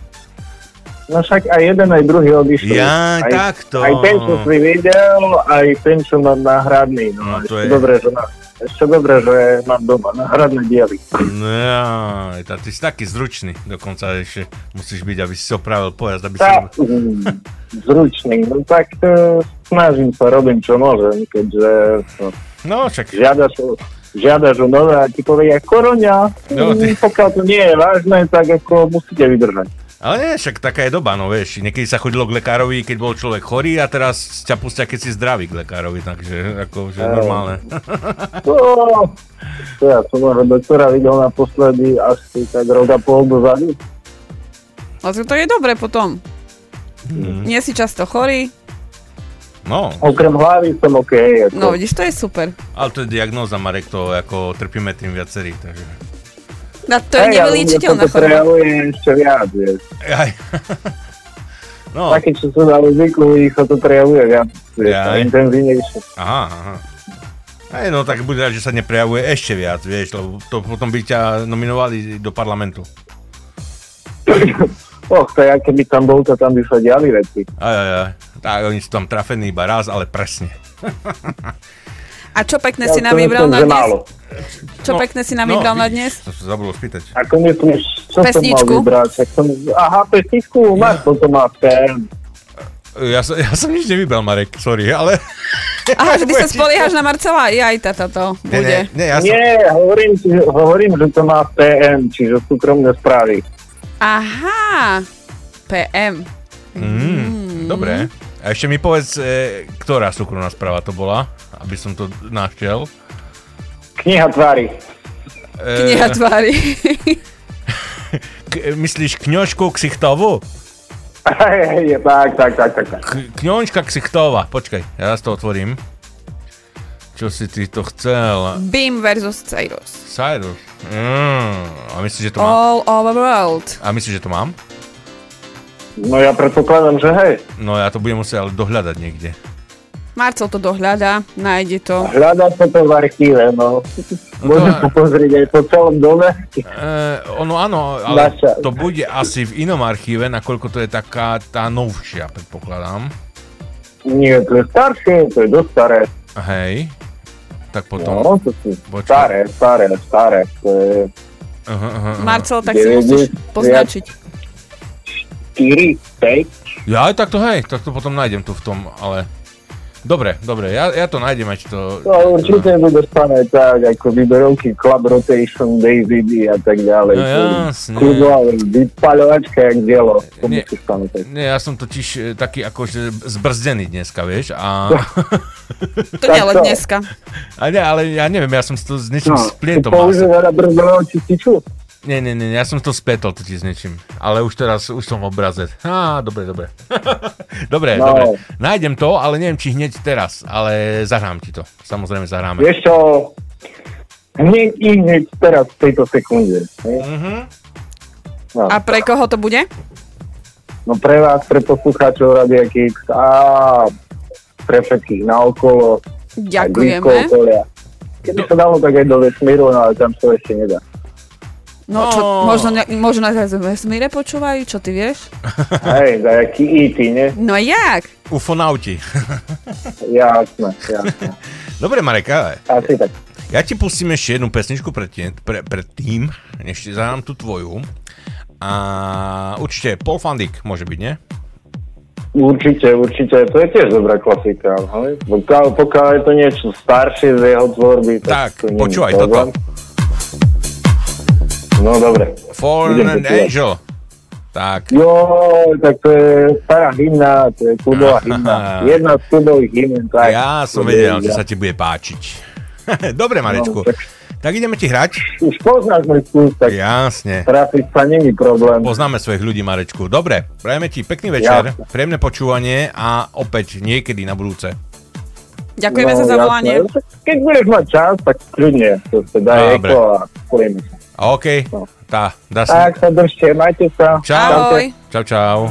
No však aj jeden, aj druhý odišli. Jaj, aj, takto. Aj ten, čo si videl, aj ten, čo mám náhradný. No, No, to je- dobre, že má, ešte dobre, že mám doma náhradné diely. No tá, ty si taký zručný, dokonca ešte musíš byť, aby si si opravil pojazd, aby si... Tá, mm, zručný, no tak e, snažím sa, robím čo môžem, keďže no, však, žiadaš, žiadaš o nové a ti povie koroňa, No, ty- mm, pokiaľ to nie je vážne, tak ako musíte vydržať. Ale nie, však taká je doba, no vieš, niekedy sa chodilo k lekárovi, keď bol človek chorý a teraz ťa pustia, keď si zdravý k lekárovi, takže ako, že Áno. normálne. [LAUGHS] No, to ja som môžem doktora videl naposledy asi tak rok a pol dozadu. Vlastne to je dobre potom. Mhm. Nie si často chorý. No, Okrem hlavy som OK. Ako. No vidíš, to je super. ale to je diagnóza, Marek, to ako trpíme tým viacerí, takže... Na to je nevyliečiteľná choroba. prejavuje ešte viac, vieš. Aj. [LAUGHS] No, Takí, čo sú na vozíku, ich sa to prejavuje viac, vieš, intenzívnejšie. aha, aha. Aj no, tak bude rád, že sa neprejavuje ešte viac, vieš, lebo to potom by ťa nominovali do parlamentu. [COUGHS] Och, to je, keby tam bol, to tam by sa diali veci. Aj, aj, aj. Tak, oni sú tam trafení iba raz, ale presne. [LAUGHS] A čo pekné Ja si nám to vybral na dnes? málo. Čo pekné si nám vybral na dnes? To sa zabudol spýtať. Ako myslíš, čo som mal Pesničku? vybrať? Som, aha, pesničku, máš, toto má PM. Ja, som, ja som nič nevybral, Marek, sorry, ale... Aha, že ty sa spoliehaš na Marcela? Aj táto to Nie, bude. nie, nie, ja som... Nie, hovorím, hovorím, že to má PM, čiže súkromné správy. Aha, PM. Mm, dobre. A ešte mi povedz, e, ktorá súkromná správa to bola, aby som to našiel. Kniha tvári. E, Kniha tvári. [LAUGHS] K, myslíš kňočku ksichtovú? je, tak, tak, tak, tak. tak. K, kňočka ksichtová. Počkaj, ja to otvorím. Čo si ty to chcel? Beam versus Cyrus. Cyrus. Mm, a myslíš, že to mám? All over world. A myslíš, že to mám? No ja predpokladám, že hej. No ja to budem musieť ale dohľadať niekde. Marcel to dohľadá, nájde to. Hľadá sa to v archíve, no. Môžem to- pozrieť aj po celom dome. E, ono áno, ale Naša. to bude asi v inom archíve, nakoľko to je taká tá novšia, predpokladám. Nie, to je staršie, to je dosť staré. Hej. Tak potom... No, to sú staré, staré, staré. To je Aha, aha, aha. Marcel, tak si Deväťdesiat- musíš poznačiť. 4, 5. Ja aj takto, hej, tak to potom nájdem tu v tom, ale... Dobre, dobre, ja, ja to nájdem, ať to... No určite budeš pamätať, ako výberovky Club Rotation, Daisy D a tak ďalej. No To jasne. Kľudná vypaľovačka, jak dielo. To Nie. pamätať. Nie, ja som totiž e, taký akože zbrzdený dneska, vieš, a... [LAUGHS] To nie to. dneska. a ne, ale ja neviem, ja som si to s niečím No, splietol. ty používaš brzdového čističu? Nie, nie, nie, ja som to spletol totiž s niečím. Ale už teraz, už som v obraze. Á, dobre, dobre. [LAUGHS] dobre, No. dobre. Nájdem to, ale neviem, či hneď teraz, ale zahrám ti to. Samozrejme zahráme. Vieš čo, hneď i hneď teraz v tejto sekunde. Mhm. No, A pre koho to bude? no pre vás, pre poslucháčov Radia Kix a pre všetkých naokolo, Ďakujeme. Keby sa dalo tak aj do vesmíru, no ale tam sa ešte nedá. No, čo, možno, ne, možno nás vesmíre počúvajú, čo ty vieš? Hej, nejaký IT, nie? No jak? Ufonauti. Jasné, jasné. Dobre, Marek, ale Asi tak. ja ti pustím ešte jednu pesničku pred, tie- pre, pred tým, než ti zahrám tú tvoju. A určite Paul Fandik môže byť, nie? Určite, určite, to je tiež dobrá klasika. Hej? Pokiaľ, pokiaľ je to niečo staršie z jeho tvorby, tak, Tak, počúvaj problém. No dobre. Fallen počúvať. Angel. Tak, Jo, tak to je stará hymna, to je klubová hymna. Jedna z klubových hymn. Tak, ja som To vedel, že sa ti bude páčiť. [LAUGHS] Dobre, Marečku. No, tak- Tak ideme ti hrať? Už poznáš môj vkus, tak Jasne. trafiť sa není problém. Poznáme svojich ľudí, Marečku. Dobre, prajeme ti pekný večer, Jasne. príjemné počúvanie a opäť niekedy na budúce. Ďakujeme za zavolanie. No, jasné. Keď budeš mať čas, tak kľudne. Proste daj Dobre. eko a sa. OK, tá, dá sa. Tak sa držte, majte sa. Čau. Ahoj. Čau, čau.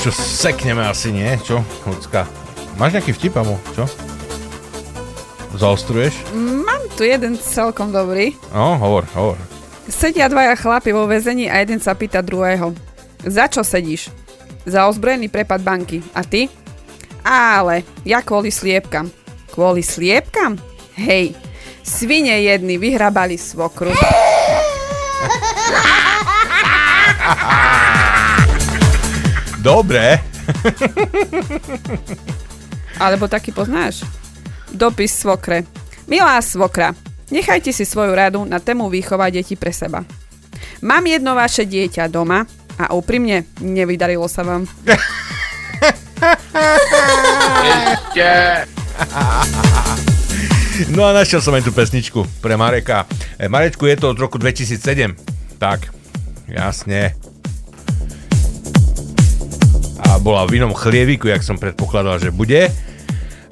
Čo sekneme asi, nie? Čo, ľudská? Máš nejaký vtip, amo? Čo? Zaostruješ? Mám tu jeden celkom dobrý. No, hovor, hovor. Sedia dvaja chlapi vo väzení a jeden sa pýta druhého. Za čo sedíš? Za ozbrojený prepad banky. A ty? Ale, ja kvôli sliepkam. Kvôli sliepkam? Hej, svine jedni vyhrabali svokru. [LAUGHS] Dobre. Alebo taký poznáš? Dopis svokre. Milá svokra, nechajte si svoju radu na tému výchova detí pre seba. Mám jedno vaše dieťa doma a úprimne nevydarilo sa vám. No a našiel som aj tú pesničku pre Mareka. E, Marečku, je to od roku 2007. Tak, jasne. Bola v inom chlieviku, jak som predpokladal, že bude,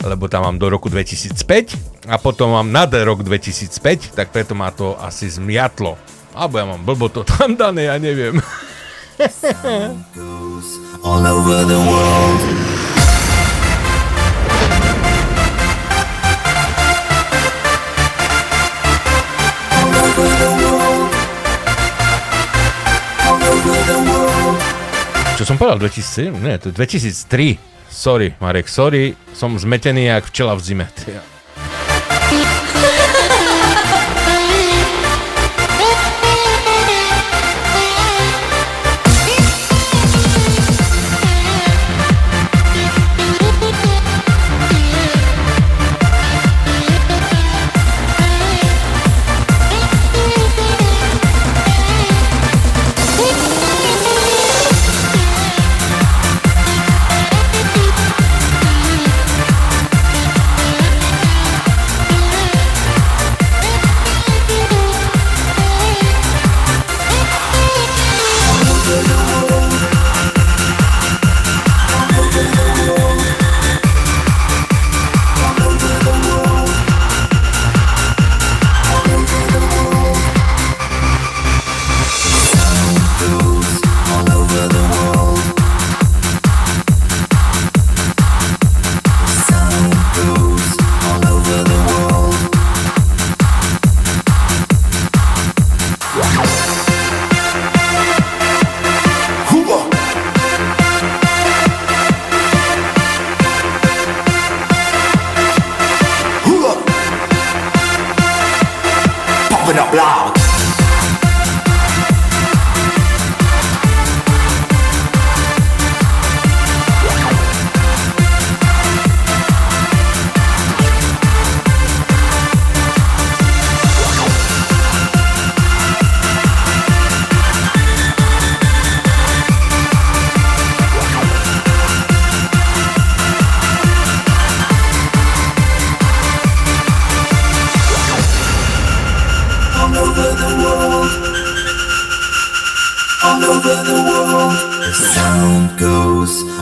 lebo tam mám do roku 2005 a potom mám nad rok 2005, tak preto ma to asi zmiatlo. Alebo ja mám blbo to tam dané, ja neviem. all over the world. Čo som povedal, 2007? Nie, to je 2003. Sorry, Marek, sorry, som zmetený jak včela v zime. Ty-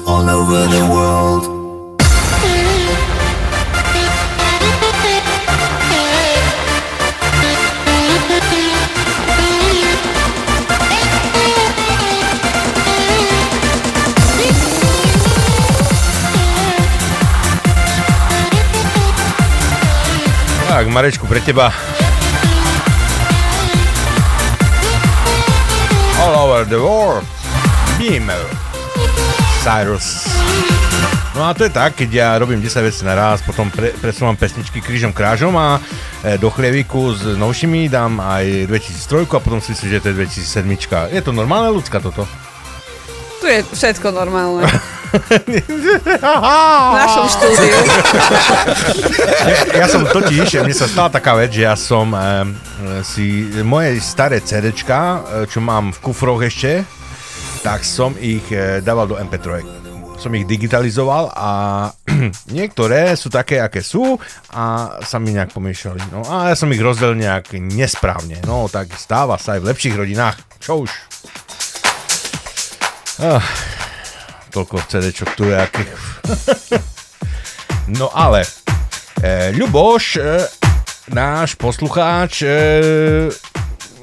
all over the world. Tak, Marečku, pre teba. All over the world. Beamer. Cyrus. No a to je tak, keď ja robím 10 vecí naraz, potom pre, presúvam pesničky krížom krážom a e, do chlieviku s novšími dám aj 2003 a potom si myslím, že to je 2007. Je to normálne ľudská toto? Tu je všetko normálne. [LAUGHS] v našom štúdiu. Ja, ja som totiž, mne sa stala taká vec, že ja som e, si moje staré CDčka, e, čo mám v kufroch ešte, tak som ich e, dával do MP3. Som ich digitalizoval a [CLEARS THROAT] niektoré sú také, aké sú a sa mi nejak pomiešali. No a ja som ich rozdelil nejak nesprávne. No tak stáva sa aj v lepších rodinách. Čo už? Ah, toľko CDčok tu je akých. [LAUGHS] no ale, e, Ľuboš, e, náš poslucháč, e,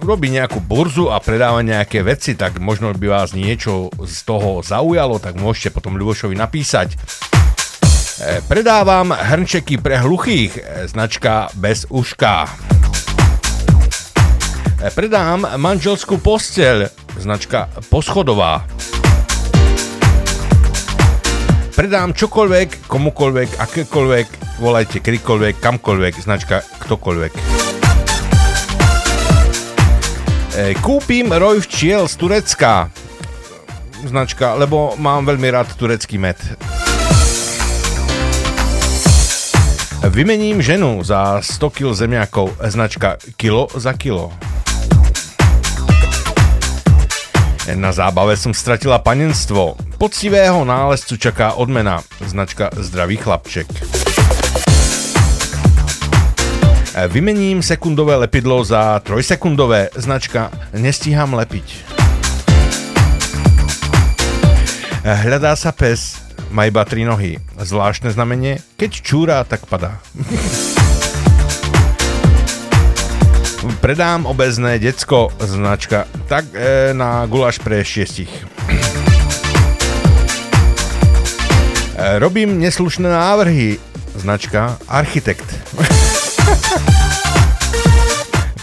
robí nejakú burzu a predáva nejaké veci, tak možno by vás niečo z toho zaujalo, tak môžete potom Ľubošovi napísať. E, Predávam hrnčeky pre hluchých, e, značka bez uška. E, Predám manželskú posteľ, značka poschodová. Predám čokoľvek, komukoľvek, akékoľvek, volajte kedykoľvek, kamkoľvek, značka ktokoľvek. Kúpim roj včiel z Turecka, značka, lebo mám veľmi rád turecký med. Vymením ženu za 100 kg zemiakov, značka kilo za kilo. Na zábave som stratila panenstvo. Poctivého nálezcu čaká odmena, značka Zdravý chlapček. Vymením sekundové lepidlo za trojsekundové, značka Nestíham lepiť. Hľadá sa pes, má iba tri nohy. Zvláštne znamenie, keď čúra, tak padá. Predám obezné decko, značka, tak e, na guláš pre šiestich. E, robím neslušné návrhy, značka Architekt. [LAUGHS]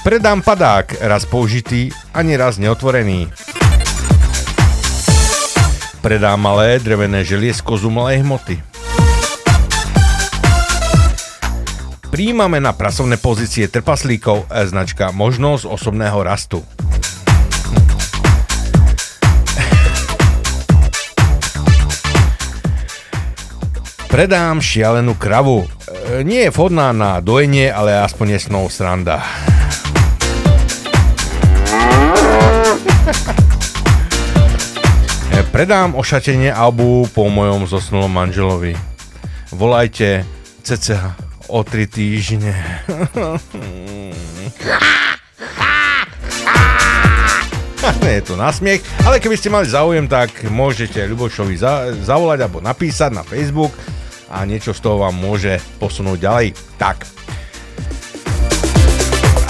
Predám padák, raz použitý, ani raz neotvorený. Predám malé drevené želiesko z umelej hmoty. Príjmame na pracovné pozície trpaslíkov e, značka Možnosť osobného rastu. Predám šialenú kravu. E, Nie je vhodná na dojenie, ale aspoň je snou sranda. [LAUGHS] E, Predám ošatenie albu po mojom zosnulom manželovi. Volajte cca o tri týždne. Nie [LAUGHS] je to na smiech, ale keby ste mali záujem, tak môžete Ľubošovi za, zavolať alebo napísať na Facebook a niečo z toho vám môže posunúť ďalej. Tak.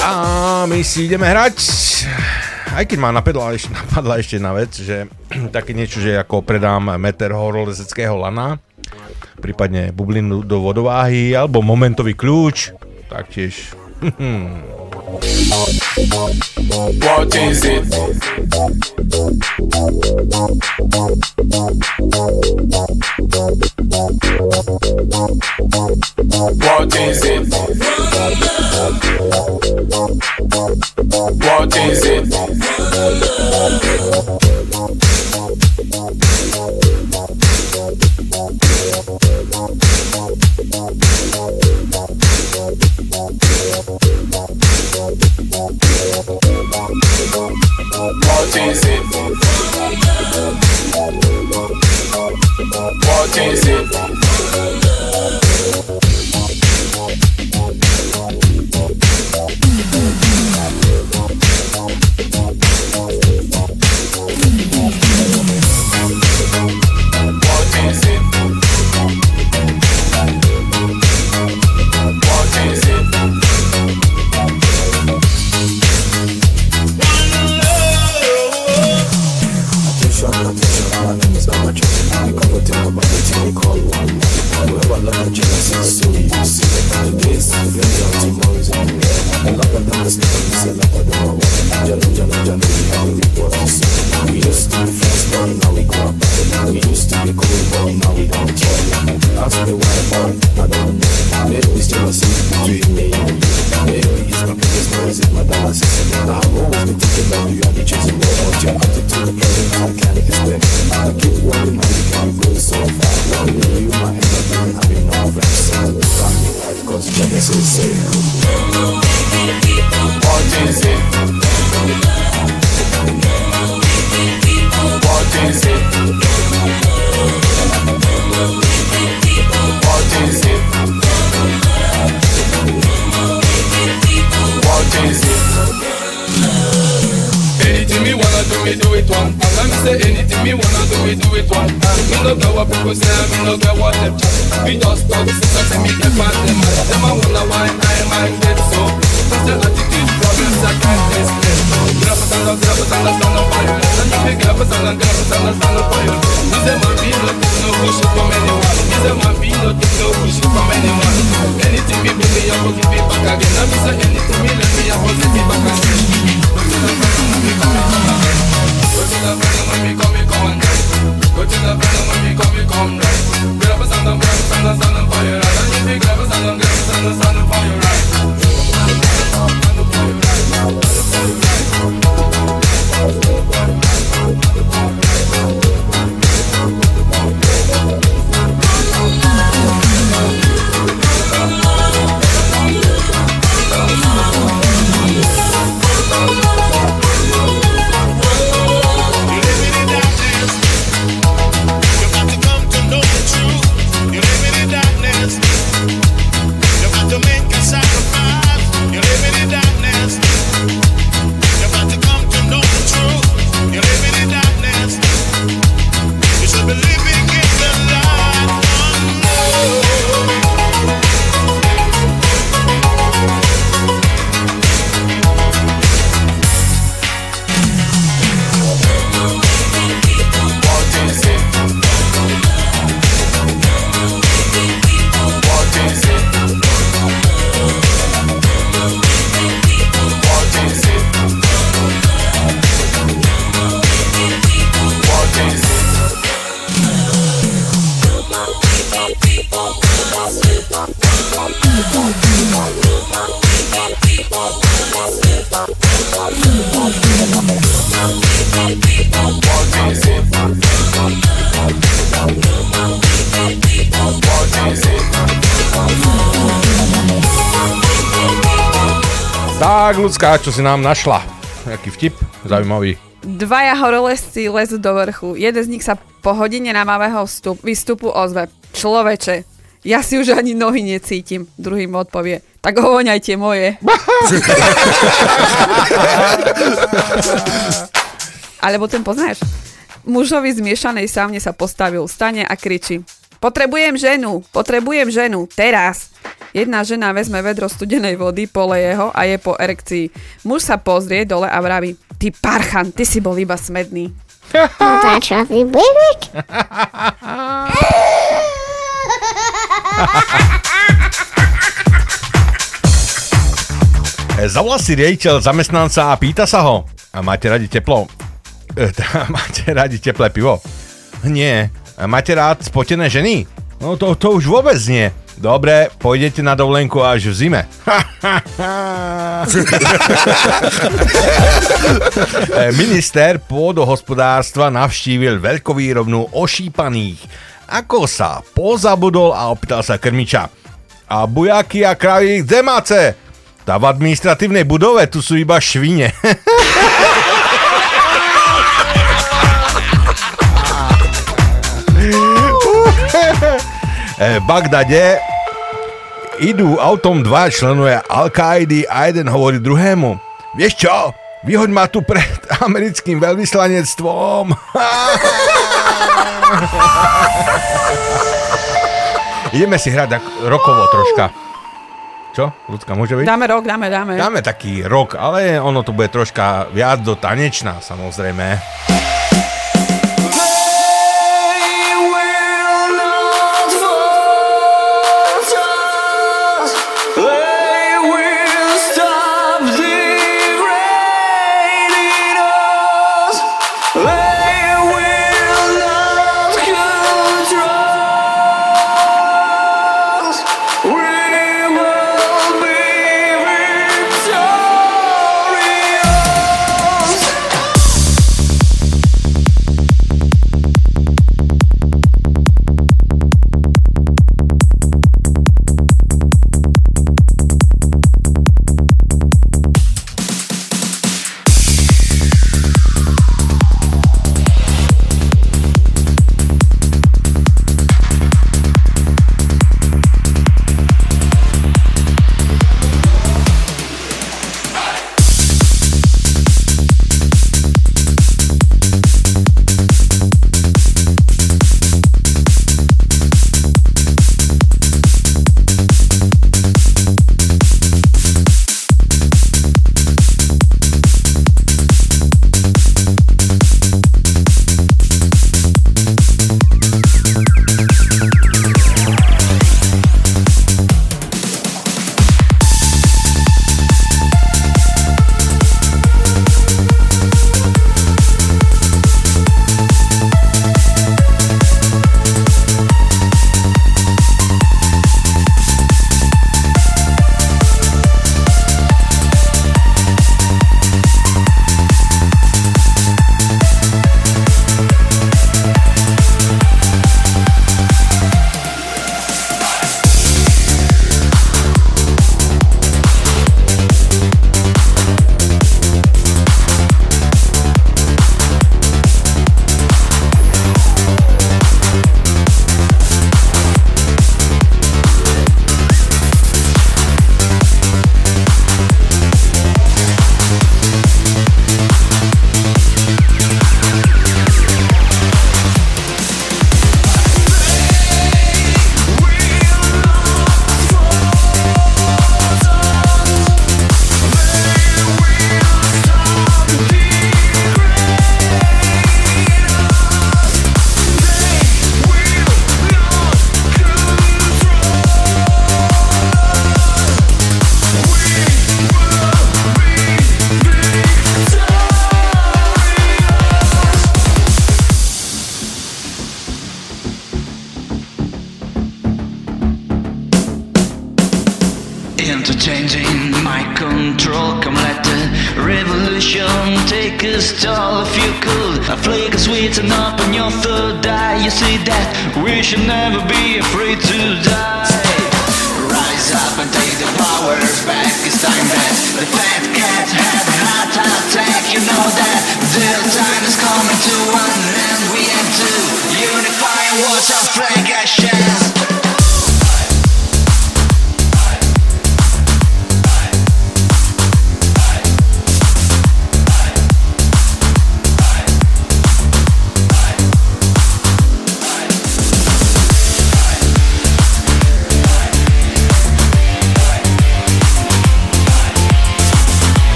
A my si ideme hrať. Aj keď ma napadla, [LAUGHS] napadla ešte jedna vec, že [CLEARS THROAT] také niečo, že ako predám meter horolezeckého lana, prípadne bublinu do vodováhy, alebo momentový kľúč, taktiež. [LAUGHS] What is it? What is it? What is it? is it? What is it? Ľudská, čo si nám našla? Jaký vtip? Zaujímavý. Dvaja horolezci lezu do vrchu. Jeden z nich sa po hodine námavého vstup, výstupu ozve. Človeče, ja si už ani nohy necítim. Druhý mu odpovie. Tak hovoňajte moje. [LAUGHS] Alebo ten poznáš? Mužovi z miešanej sávne sa postavil, stane a kričí. Potrebujem ženu, potrebujem ženu, teraz. Jedna žena vezme vedro studenej vody, poleje ho a je po erekcii. Muž sa pozrie dole a vraví, ty parchan, ty si bol iba smedný. Vybílik? [LAUGHS] E, Zavolá si riaditeľ zamestnanca a pýta sa ho. A máte radi teplo? [LAUGHS] E, máte radi teplé pivo? Nie. A máte rád spotené ženy? No to, to už vôbec nie. Dobre, pôjdete na dovolenku až v zime. [LAUGHS] [LAUGHS] E, Minister pôdohospodárstva navštívil veľkovýrobnú ošípaných. Ako sa pozabudol a opýtal sa krmiča. A bujaky a kravy kde máte? Tá v administratívnej budove, tu sú iba švine. V [LAUGHS] Bagdade idú autom dva členovia Al-Kaidy a jeden hovorí druhému. Vieš čo? Vyhoď ma tu pred [LAUGHS] americkým veľvyslanectvom. [LAUGHS] Ideme si hrať rokovo troška. Čo? Ľudská, môže byť? Dáme rok, dáme, dáme. Dáme taký rok, ale ono to bude troška viac do tanečná, samozrejme.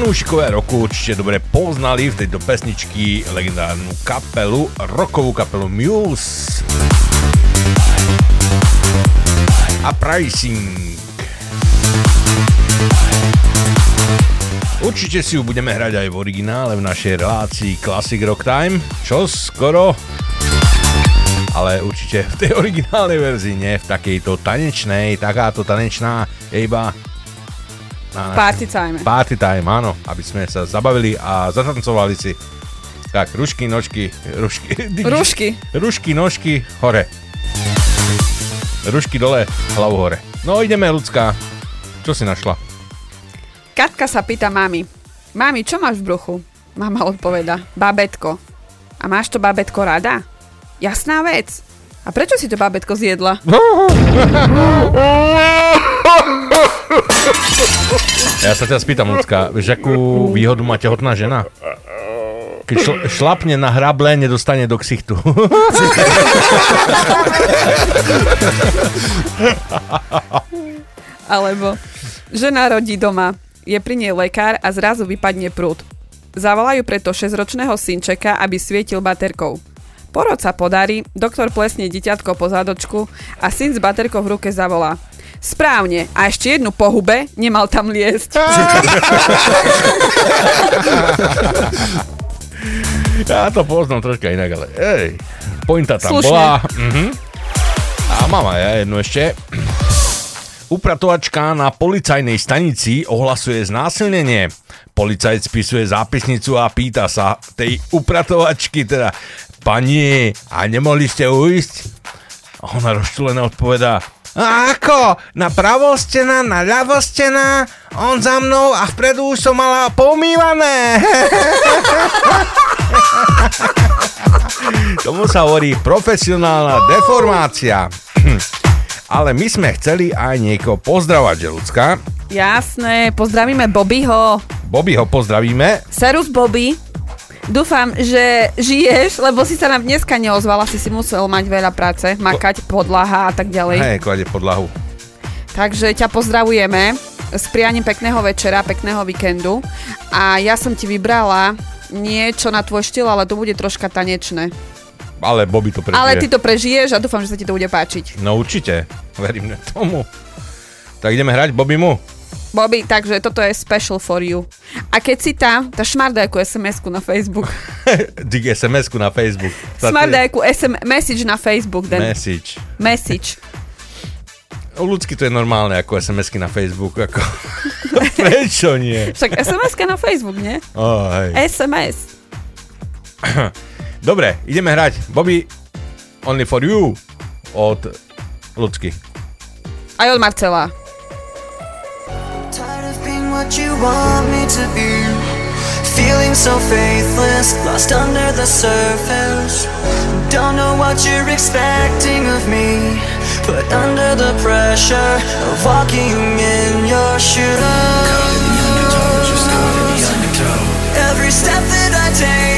Fanúšikové roku určite dobre poznali v tejto pesničky legendárnu kapelu, rokovú kapelu Muse. A Pricing. Určite si ju budeme hrať aj v originále v našej relácii Classic Rock Time, čo skoro ale určite v tej originálnej verzii, nie v takejto tanečnej, takáto tanečná je iba na Party time. Party time, áno, aby sme sa zabavili a zatancovali si. Tak, rušky, nožky, rušky. [LAUGHS] Rušky. Rušky, nožky, hore. Rušky dole, hlavu hore. No ideme, ľudská. Čo si našla? Katka sa pýta mami. Mami, čo máš v bruchu? Mama odpoveda. Babetko. A máš to babetko rada? Jasná vec. A prečo si to babetko zjedla? [LAUGHS] [LAUGHS] Ja sa ťa spýtam, ľudská, vieš, akú výhodu má tehotná žena? Keď šl- šlapne na hrable, nedostane do ksichtu. [LAUGHS] Alebo žena rodí doma, je pri nej lekár a zrazu vypadne prúd. Zavolajú preto 6-ročného synčeka, aby svietil baterkou. Porod sa podarí, doktor plesne dieťatko po zádočku a syn s baterkou v ruke zavolá. Správne, a ešte jednu pohube, nemal tam liesť. [LAUGHS] Ja to poznám troška inak, ale ej, pointa tam Slušne. bola. Mhm. A mám aj ja jednu ešte. Upratovačka na policajnej stanici ohlasuje znásilnenie. Policajt spisuje zápisnicu a pýta sa tej upratovačky teda, pani, a nemohli ste ujsť? A ona rozčulená odpovedá, a ako? Na pravo stena, na ľavo stena, on za mnou a vpredu už som mala pomývané. [LAUGHS] Tomu sa hovorí profesionálna deformácia. Ale my sme chceli aj niekoho pozdravať, že ľudská. Jasné, pozdravíme Bobbyho. Bobby ho pozdravíme. Serus Bobby. Dúfam, že žiješ, lebo si sa nám dneska neozvala, si si musel mať veľa práce, makať, podlaha a tak ďalej. Hej, klade podlahu. Takže ťa pozdravujeme s prianím pekného večera, pekného víkendu. A ja som ti vybrala niečo na tvoj štýl, ale to bude troška tanečné. Ale Bobby to prežije. Ale ty to prežiješ a dúfam, že sa ti to bude páčiť. No určite, verím tomu. Tak ideme hrať Bobby mu. Bobby, takže toto je special for you. A keď si tam, tá šmardajku SMS-ku na Facebook. [LAUGHS] Dík SMS-ku na Facebook. Sa- Šmardajku SM, message na Facebook. Den. Message. Message. [LAUGHS] U ľudsky to je normálne ako SMS-ky na Facebook. Ako... [LAUGHS] Prečo nie? Však SMS-ka na Facebook, nie? Oh, hej. SMS. [CLEARS THROAT] Dobre, ideme hrať. Bobby, only for you od ľudsky. Aj od Marcela. Tired of being what you want me to be. Feeling so faithless, lost under the surface. Don't know what you're expecting of me. Put under the pressure of walking in your shoes. Every step that I take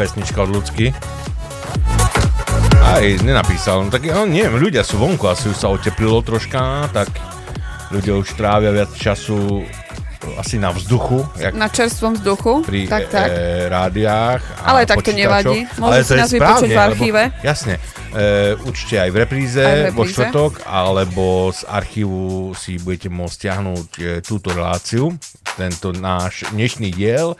pesnička od ľudsky. Aj nenapísal, no tak ja neviem, ľudia sú vonku, asi už sa oteplilo troška, tak ľudia už trávia viac času asi na vzduchu, jak Na čerstvom vzduchu. pri tak, tak. E, rádiách Ale tak to nevadí. Môžu Ale si nás vypočuť v archíve. Lebo, jasne, e, určite aj v repríze, Aj v vo repríze. štvrtok, alebo z archívu si budete môcť stiahnuť e, túto reláciu, tento náš dnešný diel.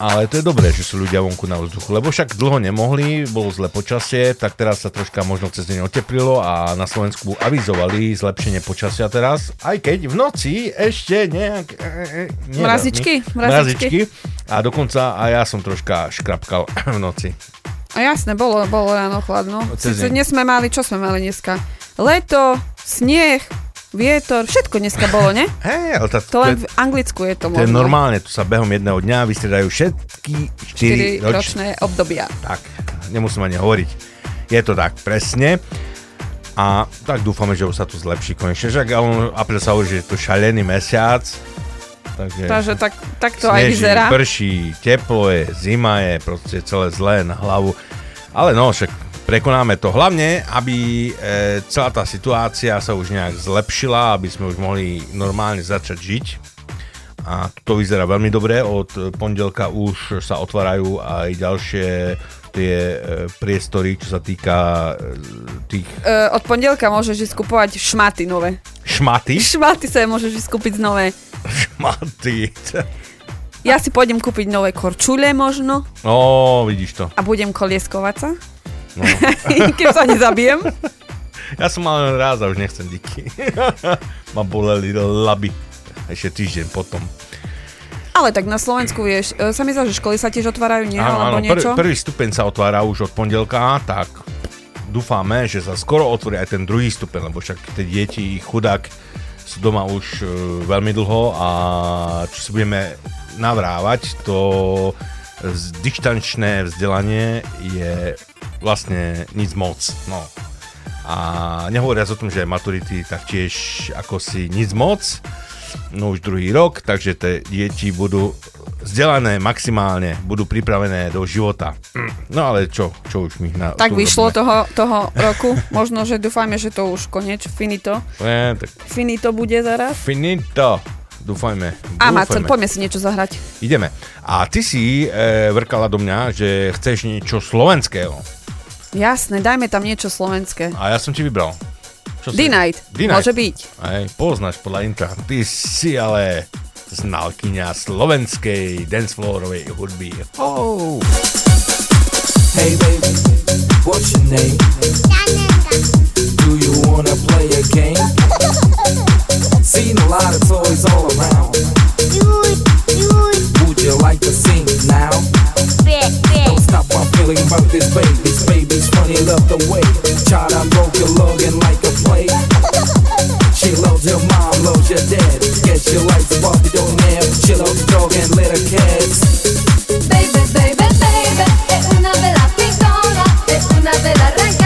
Ale to je dobré, že sú ľudia vonku na vzduchu, lebo však dlho nemohli, bolo zle počasie, tak teraz sa troška možno cez deň oteplilo a na Slovensku avizovali zlepšenie počasia teraz, aj keď v noci ešte nejak... E, e, nie Mrazičky, veľmi. mrazičky. A dokonca aj ja som troška škrapkal [CLEARS THROAT] v noci. A jasné, bolo, bolo ráno chladno. Sice dnes sme mali, čo sme mali dneska? Leto, sneh, vietor, všetko dneska bolo, ne? Hej, ale tá, To len v Anglicku je to to je normálne, tu sa behom jedného dňa vystriedajú všetky 4 4 ročné. ročné obdobia. Tak, nemusím ani hovoriť. Je to tak, presne. A tak dúfame, že už sa to zlepší konečne. Však apríl sa hovorí, že je to šalený mesiac. Takže, Takže tak, tak to aj sneží, vyzerá. prší, teplo je, zima je, proste celé zlé na hlavu. Ale no, však prekonáme to. Hlavne, aby e, celá tá situácia sa už nejak zlepšila, aby sme už mohli normálne začať žiť. A to vyzerá veľmi dobre. Od pondelka už sa otvárajú aj ďalšie tie e, priestory, čo sa týka e, tých E, od pondelka môžeš ísť kupovať šmaty nové. šmaty. Šmaty sa môžeš ísť kúpiť nové. Šmaty. Ja si pôjdem kúpiť nové korčule možno No, vidíš to. a budem kolieskovať sa. No. [LAUGHS] Keď sa nezabijem. Ja som mal rád a už nechcem diky. [LAUGHS] Ma boleli laby. Ešte týždeň potom. Ale tak na Slovensku, vieš, e, sa mi zdá, že školy sa tiež otvárajú, nie? Alebo niečo? Pr- prvý stupeň sa otvára už od pondelka, tak dúfame, že sa skoro otvorí aj ten druhý stupeň, lebo však tie deti, chudák, sú doma už e, veľmi dlho a čo si budeme navrávať, to dištančné vzdelanie je vlastne nic moc. No. A nehovoriac o tom, že maturity taktiež ako si nic moc, no už druhý rok, takže tie deti budú vzdelané maximálne, budú pripravené do života. No ale čo, čo už mi na... Tak vyšlo toho, toho roku. Možno, že dúfajme, že to už koniec, finito. Nie, tak Finito bude zaraz. finito. Dúfajme. A Macor, dúfajme. poďme si niečo zahrať. Ideme. A ty si e, vrkala do mňa, že chceš niečo slovenského. Jasné, dajme tam niečo slovenské. A ja som ti vybral. Čo D-Night, môže byť. Aj, poznáš podľa intra. Ty si ale znalkyňa slovenskej dancefloorovej hudby. Oh. Hey baby, what's your name? Do you wanna play a game? [LAUGHS] Seen a lot of toys all around. Would you like to sing now? Don't stop my feeling about this baby. This baby's funny, love the way. Child, I broke your login like a play. She loves your mom, loves your dad. Guess she likes the Barbie don't have. She loves dog and little cats. Baby, baby, baby, è una bella piccola, è una bella ragazza,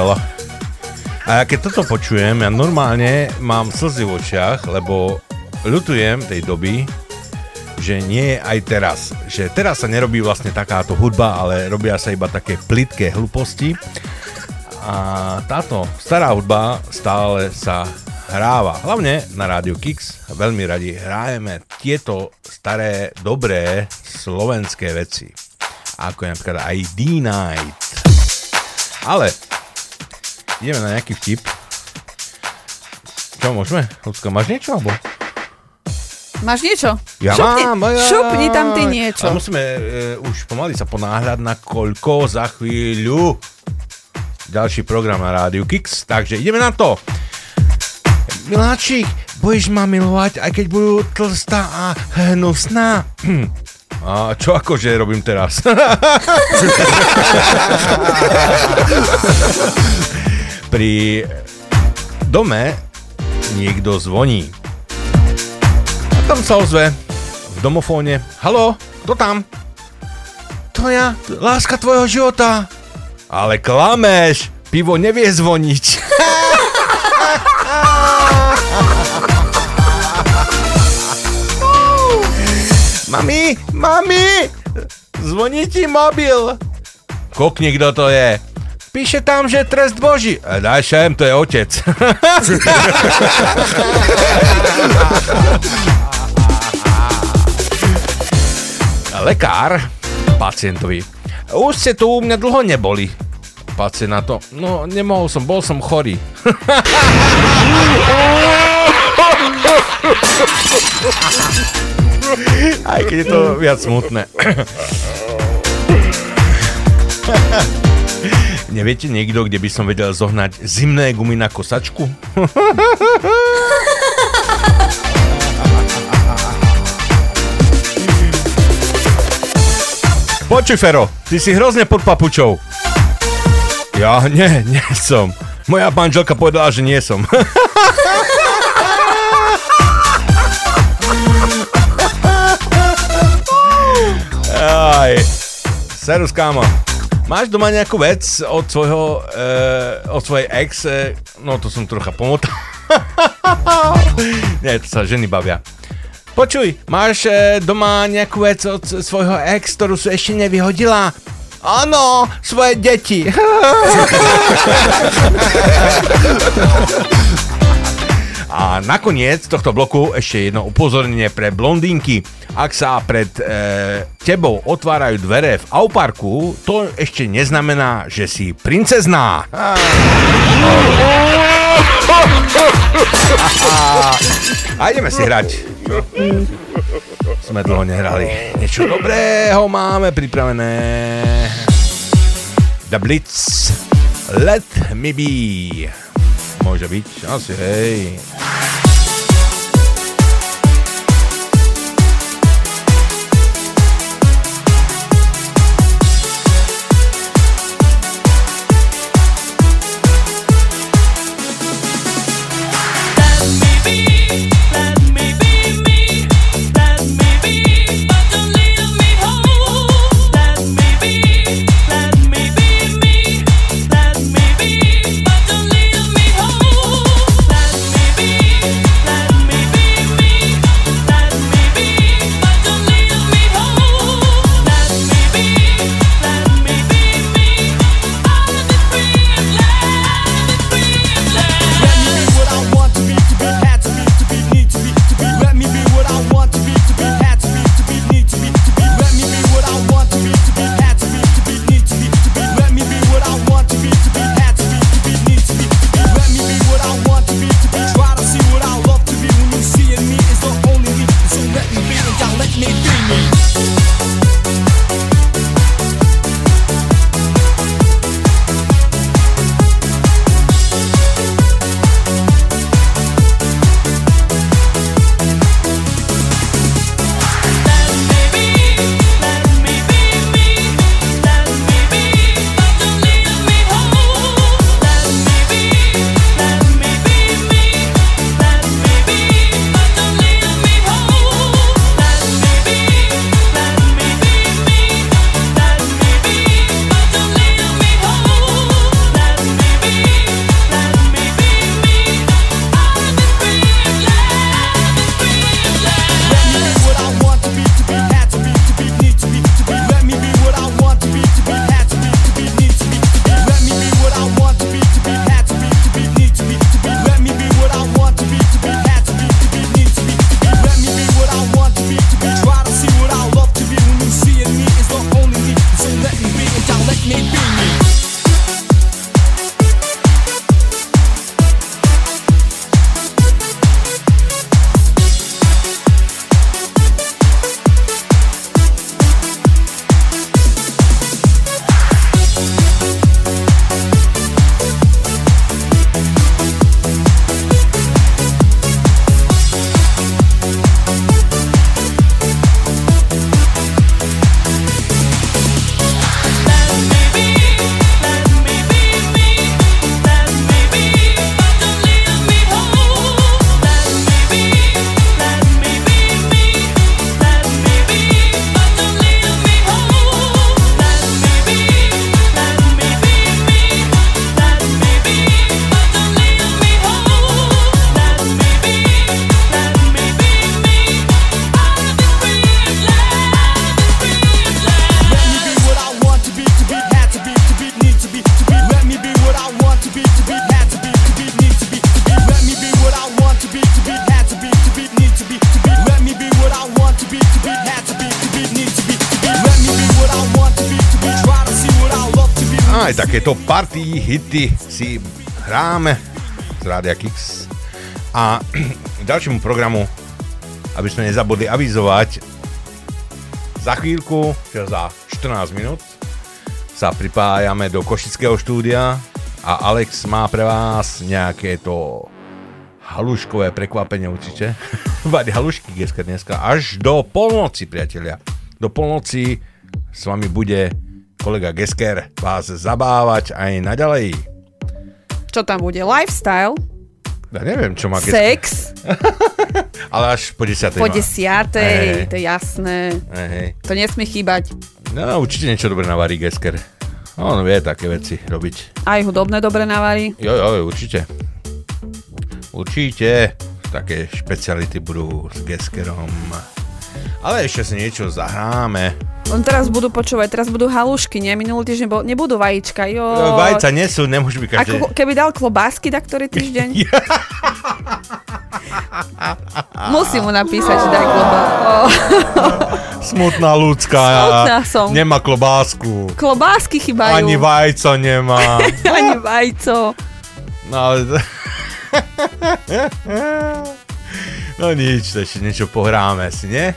vybrala. A ja keď toto počujem, ja normálne mám slzy v očiach, lebo ľutujem tej doby, že nie aj teraz. Že teraz sa nerobí vlastne takáto hudba, ale robia sa iba také plitké hlúposti. A táto stará hudba stále sa hráva. Hlavne na rádiu Kix. Veľmi radi hrajeme tieto staré, dobré slovenské veci. Ako je napríklad aj D-Night. Ale ideme na nejaký vtip. Čo, môžeme? Ľudka, máš niečo? Alebo? Máš niečo? Ja šupni, mám, ja. šupni tam ty niečo. Ale musíme e, už pomaly sa ponáhľať na koľko za chvíľu ďalší program na rádiu Kix, takže ideme na to. Miláčik, budeš ma milovať, aj keď budú tlstá a hnusná. [CLEARS THROAT] A čo akože robím teraz? [LAUGHS] Pri dome niekto zvoní. A tam sa ozve v domofóne. Halo, kto tam? To ja, láska tvojho života. Ale klameš, pivo nevie zvoniť. [LAUGHS] mami, mami, zvoní ti mobil. Kokni, kto to je. Píše tam, že trest boží. E, Daj šem, to je otec. [LAUGHS] Lekár pacientovi. Už ste tu u mňa dlho neboli. Pacient na to. No, nemohol som, bol som chorý. [LAUGHS] Aj keď je to viac smutné. [LAUGHS] Neviete niekto, kde by som vedel zohnať zimné gumy na kosačku? [LAUGHS] Počuj, Fero, ty si hrozne pod papučou. Ja nie, nie som. Moja manželka povedala, že nie som. [LAUGHS] Aj. Serus, kámo. Máš doma nejakú vec od svojho, e, od svojej ex, no to som trocha pomotal. [LAUGHS] Nie, to sa ženy bavia. Počuj, máš e, doma nejakú vec od svojho ex, ktorú si ešte nevyhodila? Áno, svoje deti. [LAUGHS] A nakoniec tohto bloku ešte jedno upozornenie pre blondínky. Ak sa pred e, tebou otvárajú dvere v Auparku, to ešte neznamená, že si princezná. A ideme si hrať. Sme dlho nehrali. Niečo dobrého máme pripravené. The Blitz. Let me be. Môže byť, asi hej. Hity si hráme z Rádia Kix. A [CLEARS THROAT] ďalšiemu programu, aby sme nezabudli avizovať, za chvíľku, čo za 14 minút, sa pripájame do Košického štúdia a Alex má pre vás nejaké to haluškové prekvapenie určite. [LAUGHS] Vať halušky dneska dneska až do polnoci, priatelia. Do polnoci s vami bude kolega Gesker vás zabávať aj naďalej. Čo tam bude? Lifestyle? Ja neviem, čo má Gesker. Sex? [LAUGHS] Ale až po 10. Po má. desiatej, Hej, hej. to je jasné. Hej. To nesmie chýbať. No, určite niečo dobré navarí Gesker. On vie také veci robiť. Aj hudobné dobre navarí. Jo, jo, určite. Určite. Také špeciality budú s Geskerom. Ale ešte si niečo zahráme. On teraz budú počúvať, teraz budú halušky, nie? Minulý týždeň bol, nebudú vajíčka, jo. Vajca nesú, nemôžu byť každé. Ako keby dal klobásky tak ktorý týždeň. [LAUGHS] Musím mu napísať, že daj klobásku. Smutná ľudská. Smutná som. Nemá klobásku. Klobásky chýbajú. Ani vajco nemá. [LAUGHS] Ani vajco. No ale... [LAUGHS] No nič, ešte niečo pohráme si, nie?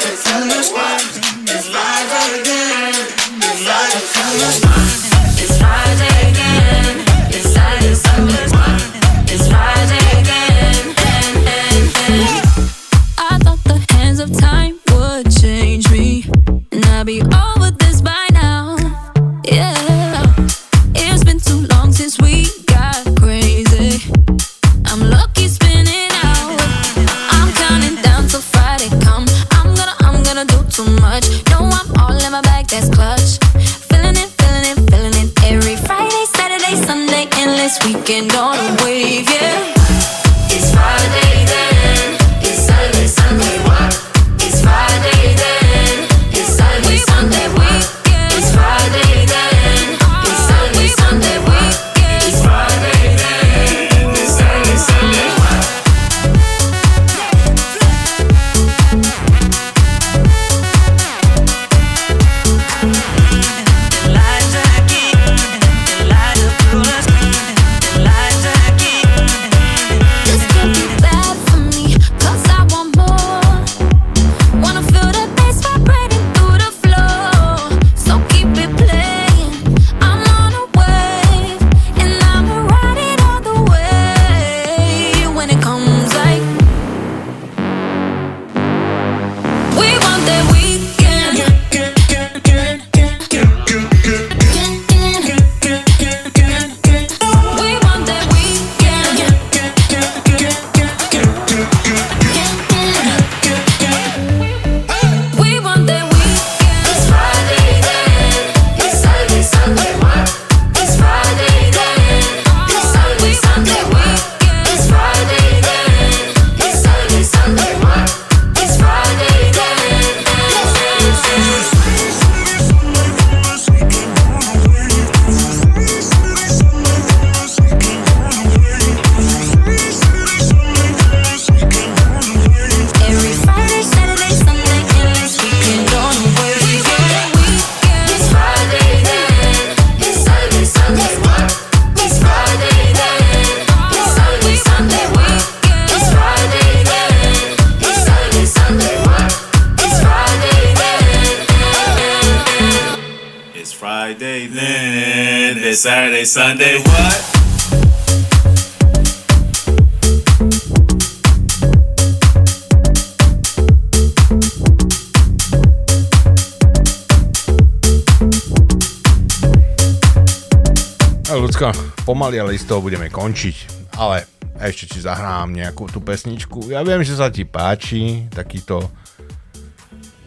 ľudská, pomaly, ale toho budeme končiť. Ale ešte ti zahrám nejakú tú pesničku. Ja viem, že sa ti páči takýto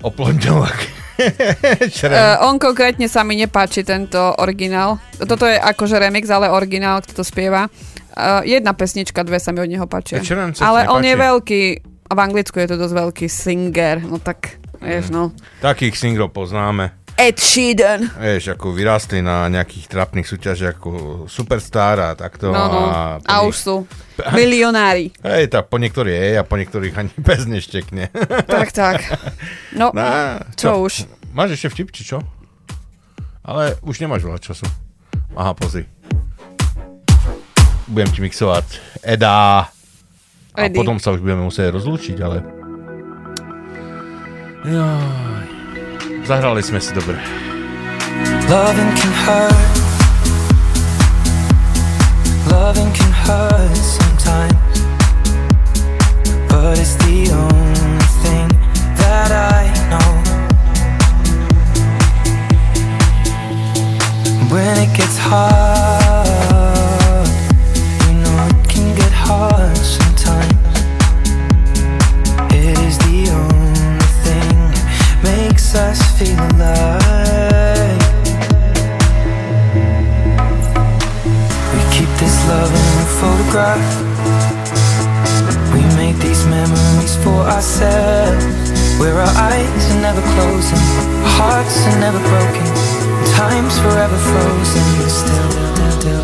oplodňovak. Uh, [LAUGHS] on konkrétne sa mi nepáči tento originál. Toto je akože remix, ale originál, kto to spieva. Uh, jedna pesnička, dve sa mi od neho páčia. Sa ti Ale on nepáči? je veľký, a v Anglicku je to dosť veľký singer, no tak, vieš, no. Takých singrov poznáme. Ed Sheeran. Vieš, ako vyrástli na nejakých trapných súťažiach ako Superstar a takto. No, no. A, A už sú milionári. Hej, tak po niektorých je a po niektorých ani [LAUGHS] bez neštekne. Tak, tak. No,Ná, čo už? Máš ešte vtip, či čo? Ale už nemáš veľa času. Aha, pozri. Budem ti mixovať Eda. A potom sa už budeme musieť rozlúčiť, ale... Jaj. Zahrali sme si dobre. Loving can hurt. Loving can hurt sometimes. But it's the only thing that I know. When it gets hard, us feel alive. We keep this love in a photograph. We make these memories for ourselves. Where our eyes are never closing, hearts are never broken, time's forever frozen still. still. So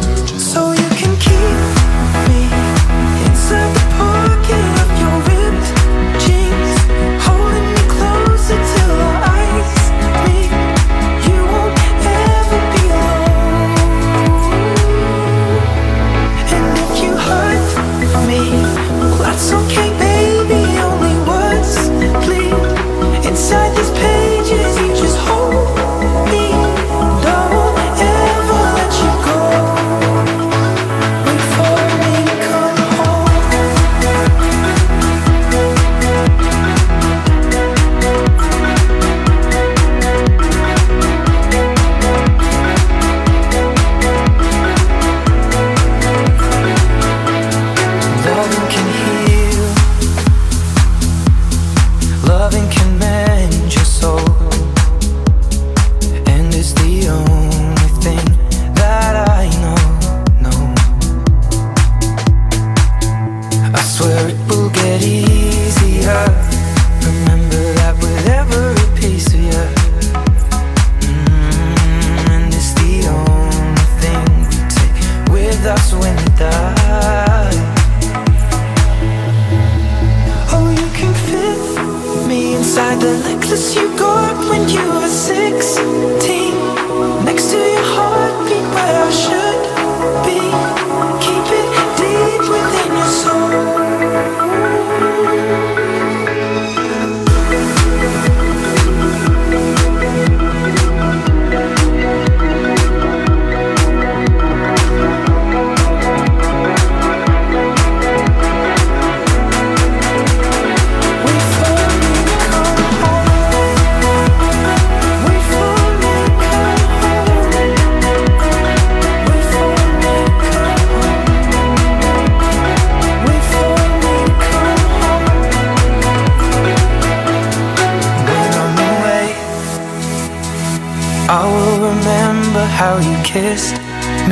how you kissed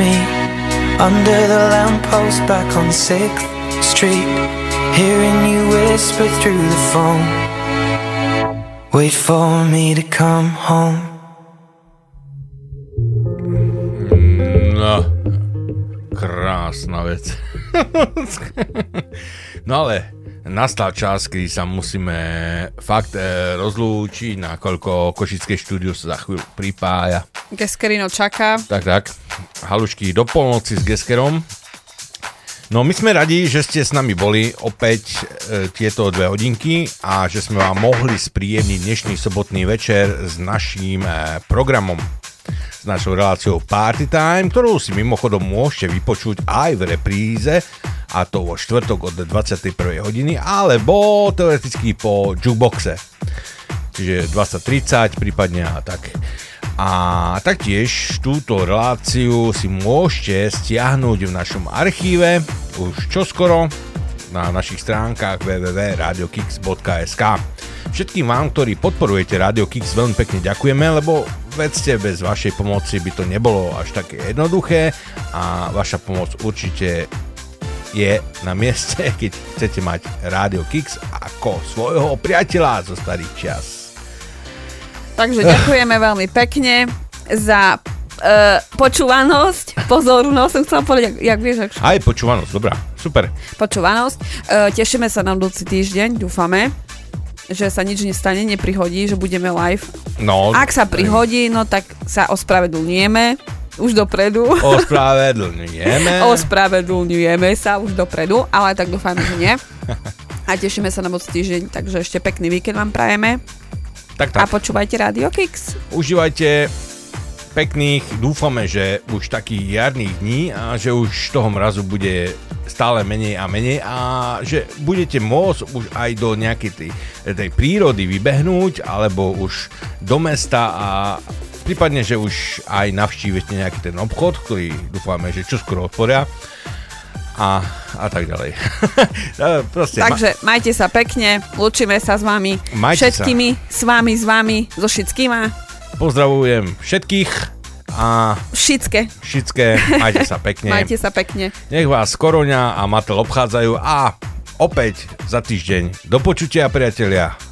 me under the lamppost back on 6th Street. Hearing you whisper through the phone. Wait for me to come home. No, krásna vec. [LAUGHS] no ale nastal čas, kedy sa musíme fakt e, rozlúčiť, nakoľko Košické štúdio sa za chvíľu pripája. Geskerino čaká. Tak, tak. Halušky do polnoci s Geskerom. No my sme radi, že ste s nami boli opäť e, tieto dve hodinky a že sme vám mohli spríjemniť dnešný sobotný večer s naším e, programom s našou reláciou Party Time, ktorú si mimochodom môžete vypočuť aj v repríze a to vo štvrtok od 21. hodiny alebo teoreticky po jukeboxe čiže 20.30 prípadne a tak. A taktiež túto reláciu si môžete stiahnuť v našom archíve už čoskoro na našich stránkach www.radiokix.sk Všetkým vám, ktorí podporujete Radio Kix, veľmi pekne ďakujeme, lebo vedzte, bez vašej pomoci by to nebolo až také jednoduché a vaša pomoc určite je na mieste, [LAUGHS] keď chcete mať Radio Kix ako svojho priateľa zo starých čias. Takže ďakujeme veľmi pekne za uh, počúvanosť, pozornosť, som chcela povedať, jak, jak vieš, ak Aj počúvanosť, dobrá, super. počúvanosť. Uh, tešíme sa na budúci týždeň, dúfame, že sa nič nestane, neprihodí, že budeme live. No, Ak sa prihodí, no tak sa ospravedlňujeme už dopredu. Ospravedlňujeme. [LAUGHS] Ospravedlňujeme sa už dopredu, ale tak dúfame, že nie. A tešíme sa na budúci týždeň, takže ešte pekný víkend vám prajeme. Tak, A tak. počúvajte Radio Kix. Užívajte pekných, dúfame, že už takých jarných dní a že už toho mrazu bude stále menej a menej a že budete môcť už aj do nejakej tej, tej prírody vybehnúť alebo už do mesta a prípadne, že už aj navštívite nejaký ten obchod, ktorý dúfame, že čoskoro otvoria a, a tak ďalej. [LAUGHS] Proste, ma- Takže majte sa pekne, lúčime sa s vami, Majte všetkými, s vami, s vami, so všetkýma, pozdravujem všetkých a všetké. všetké, majte sa pekne. [LAUGHS] Majte sa pekne. Nech vás Koroňa a Matel obchádzajú a opäť za týždeň. Do počutia, priatelia.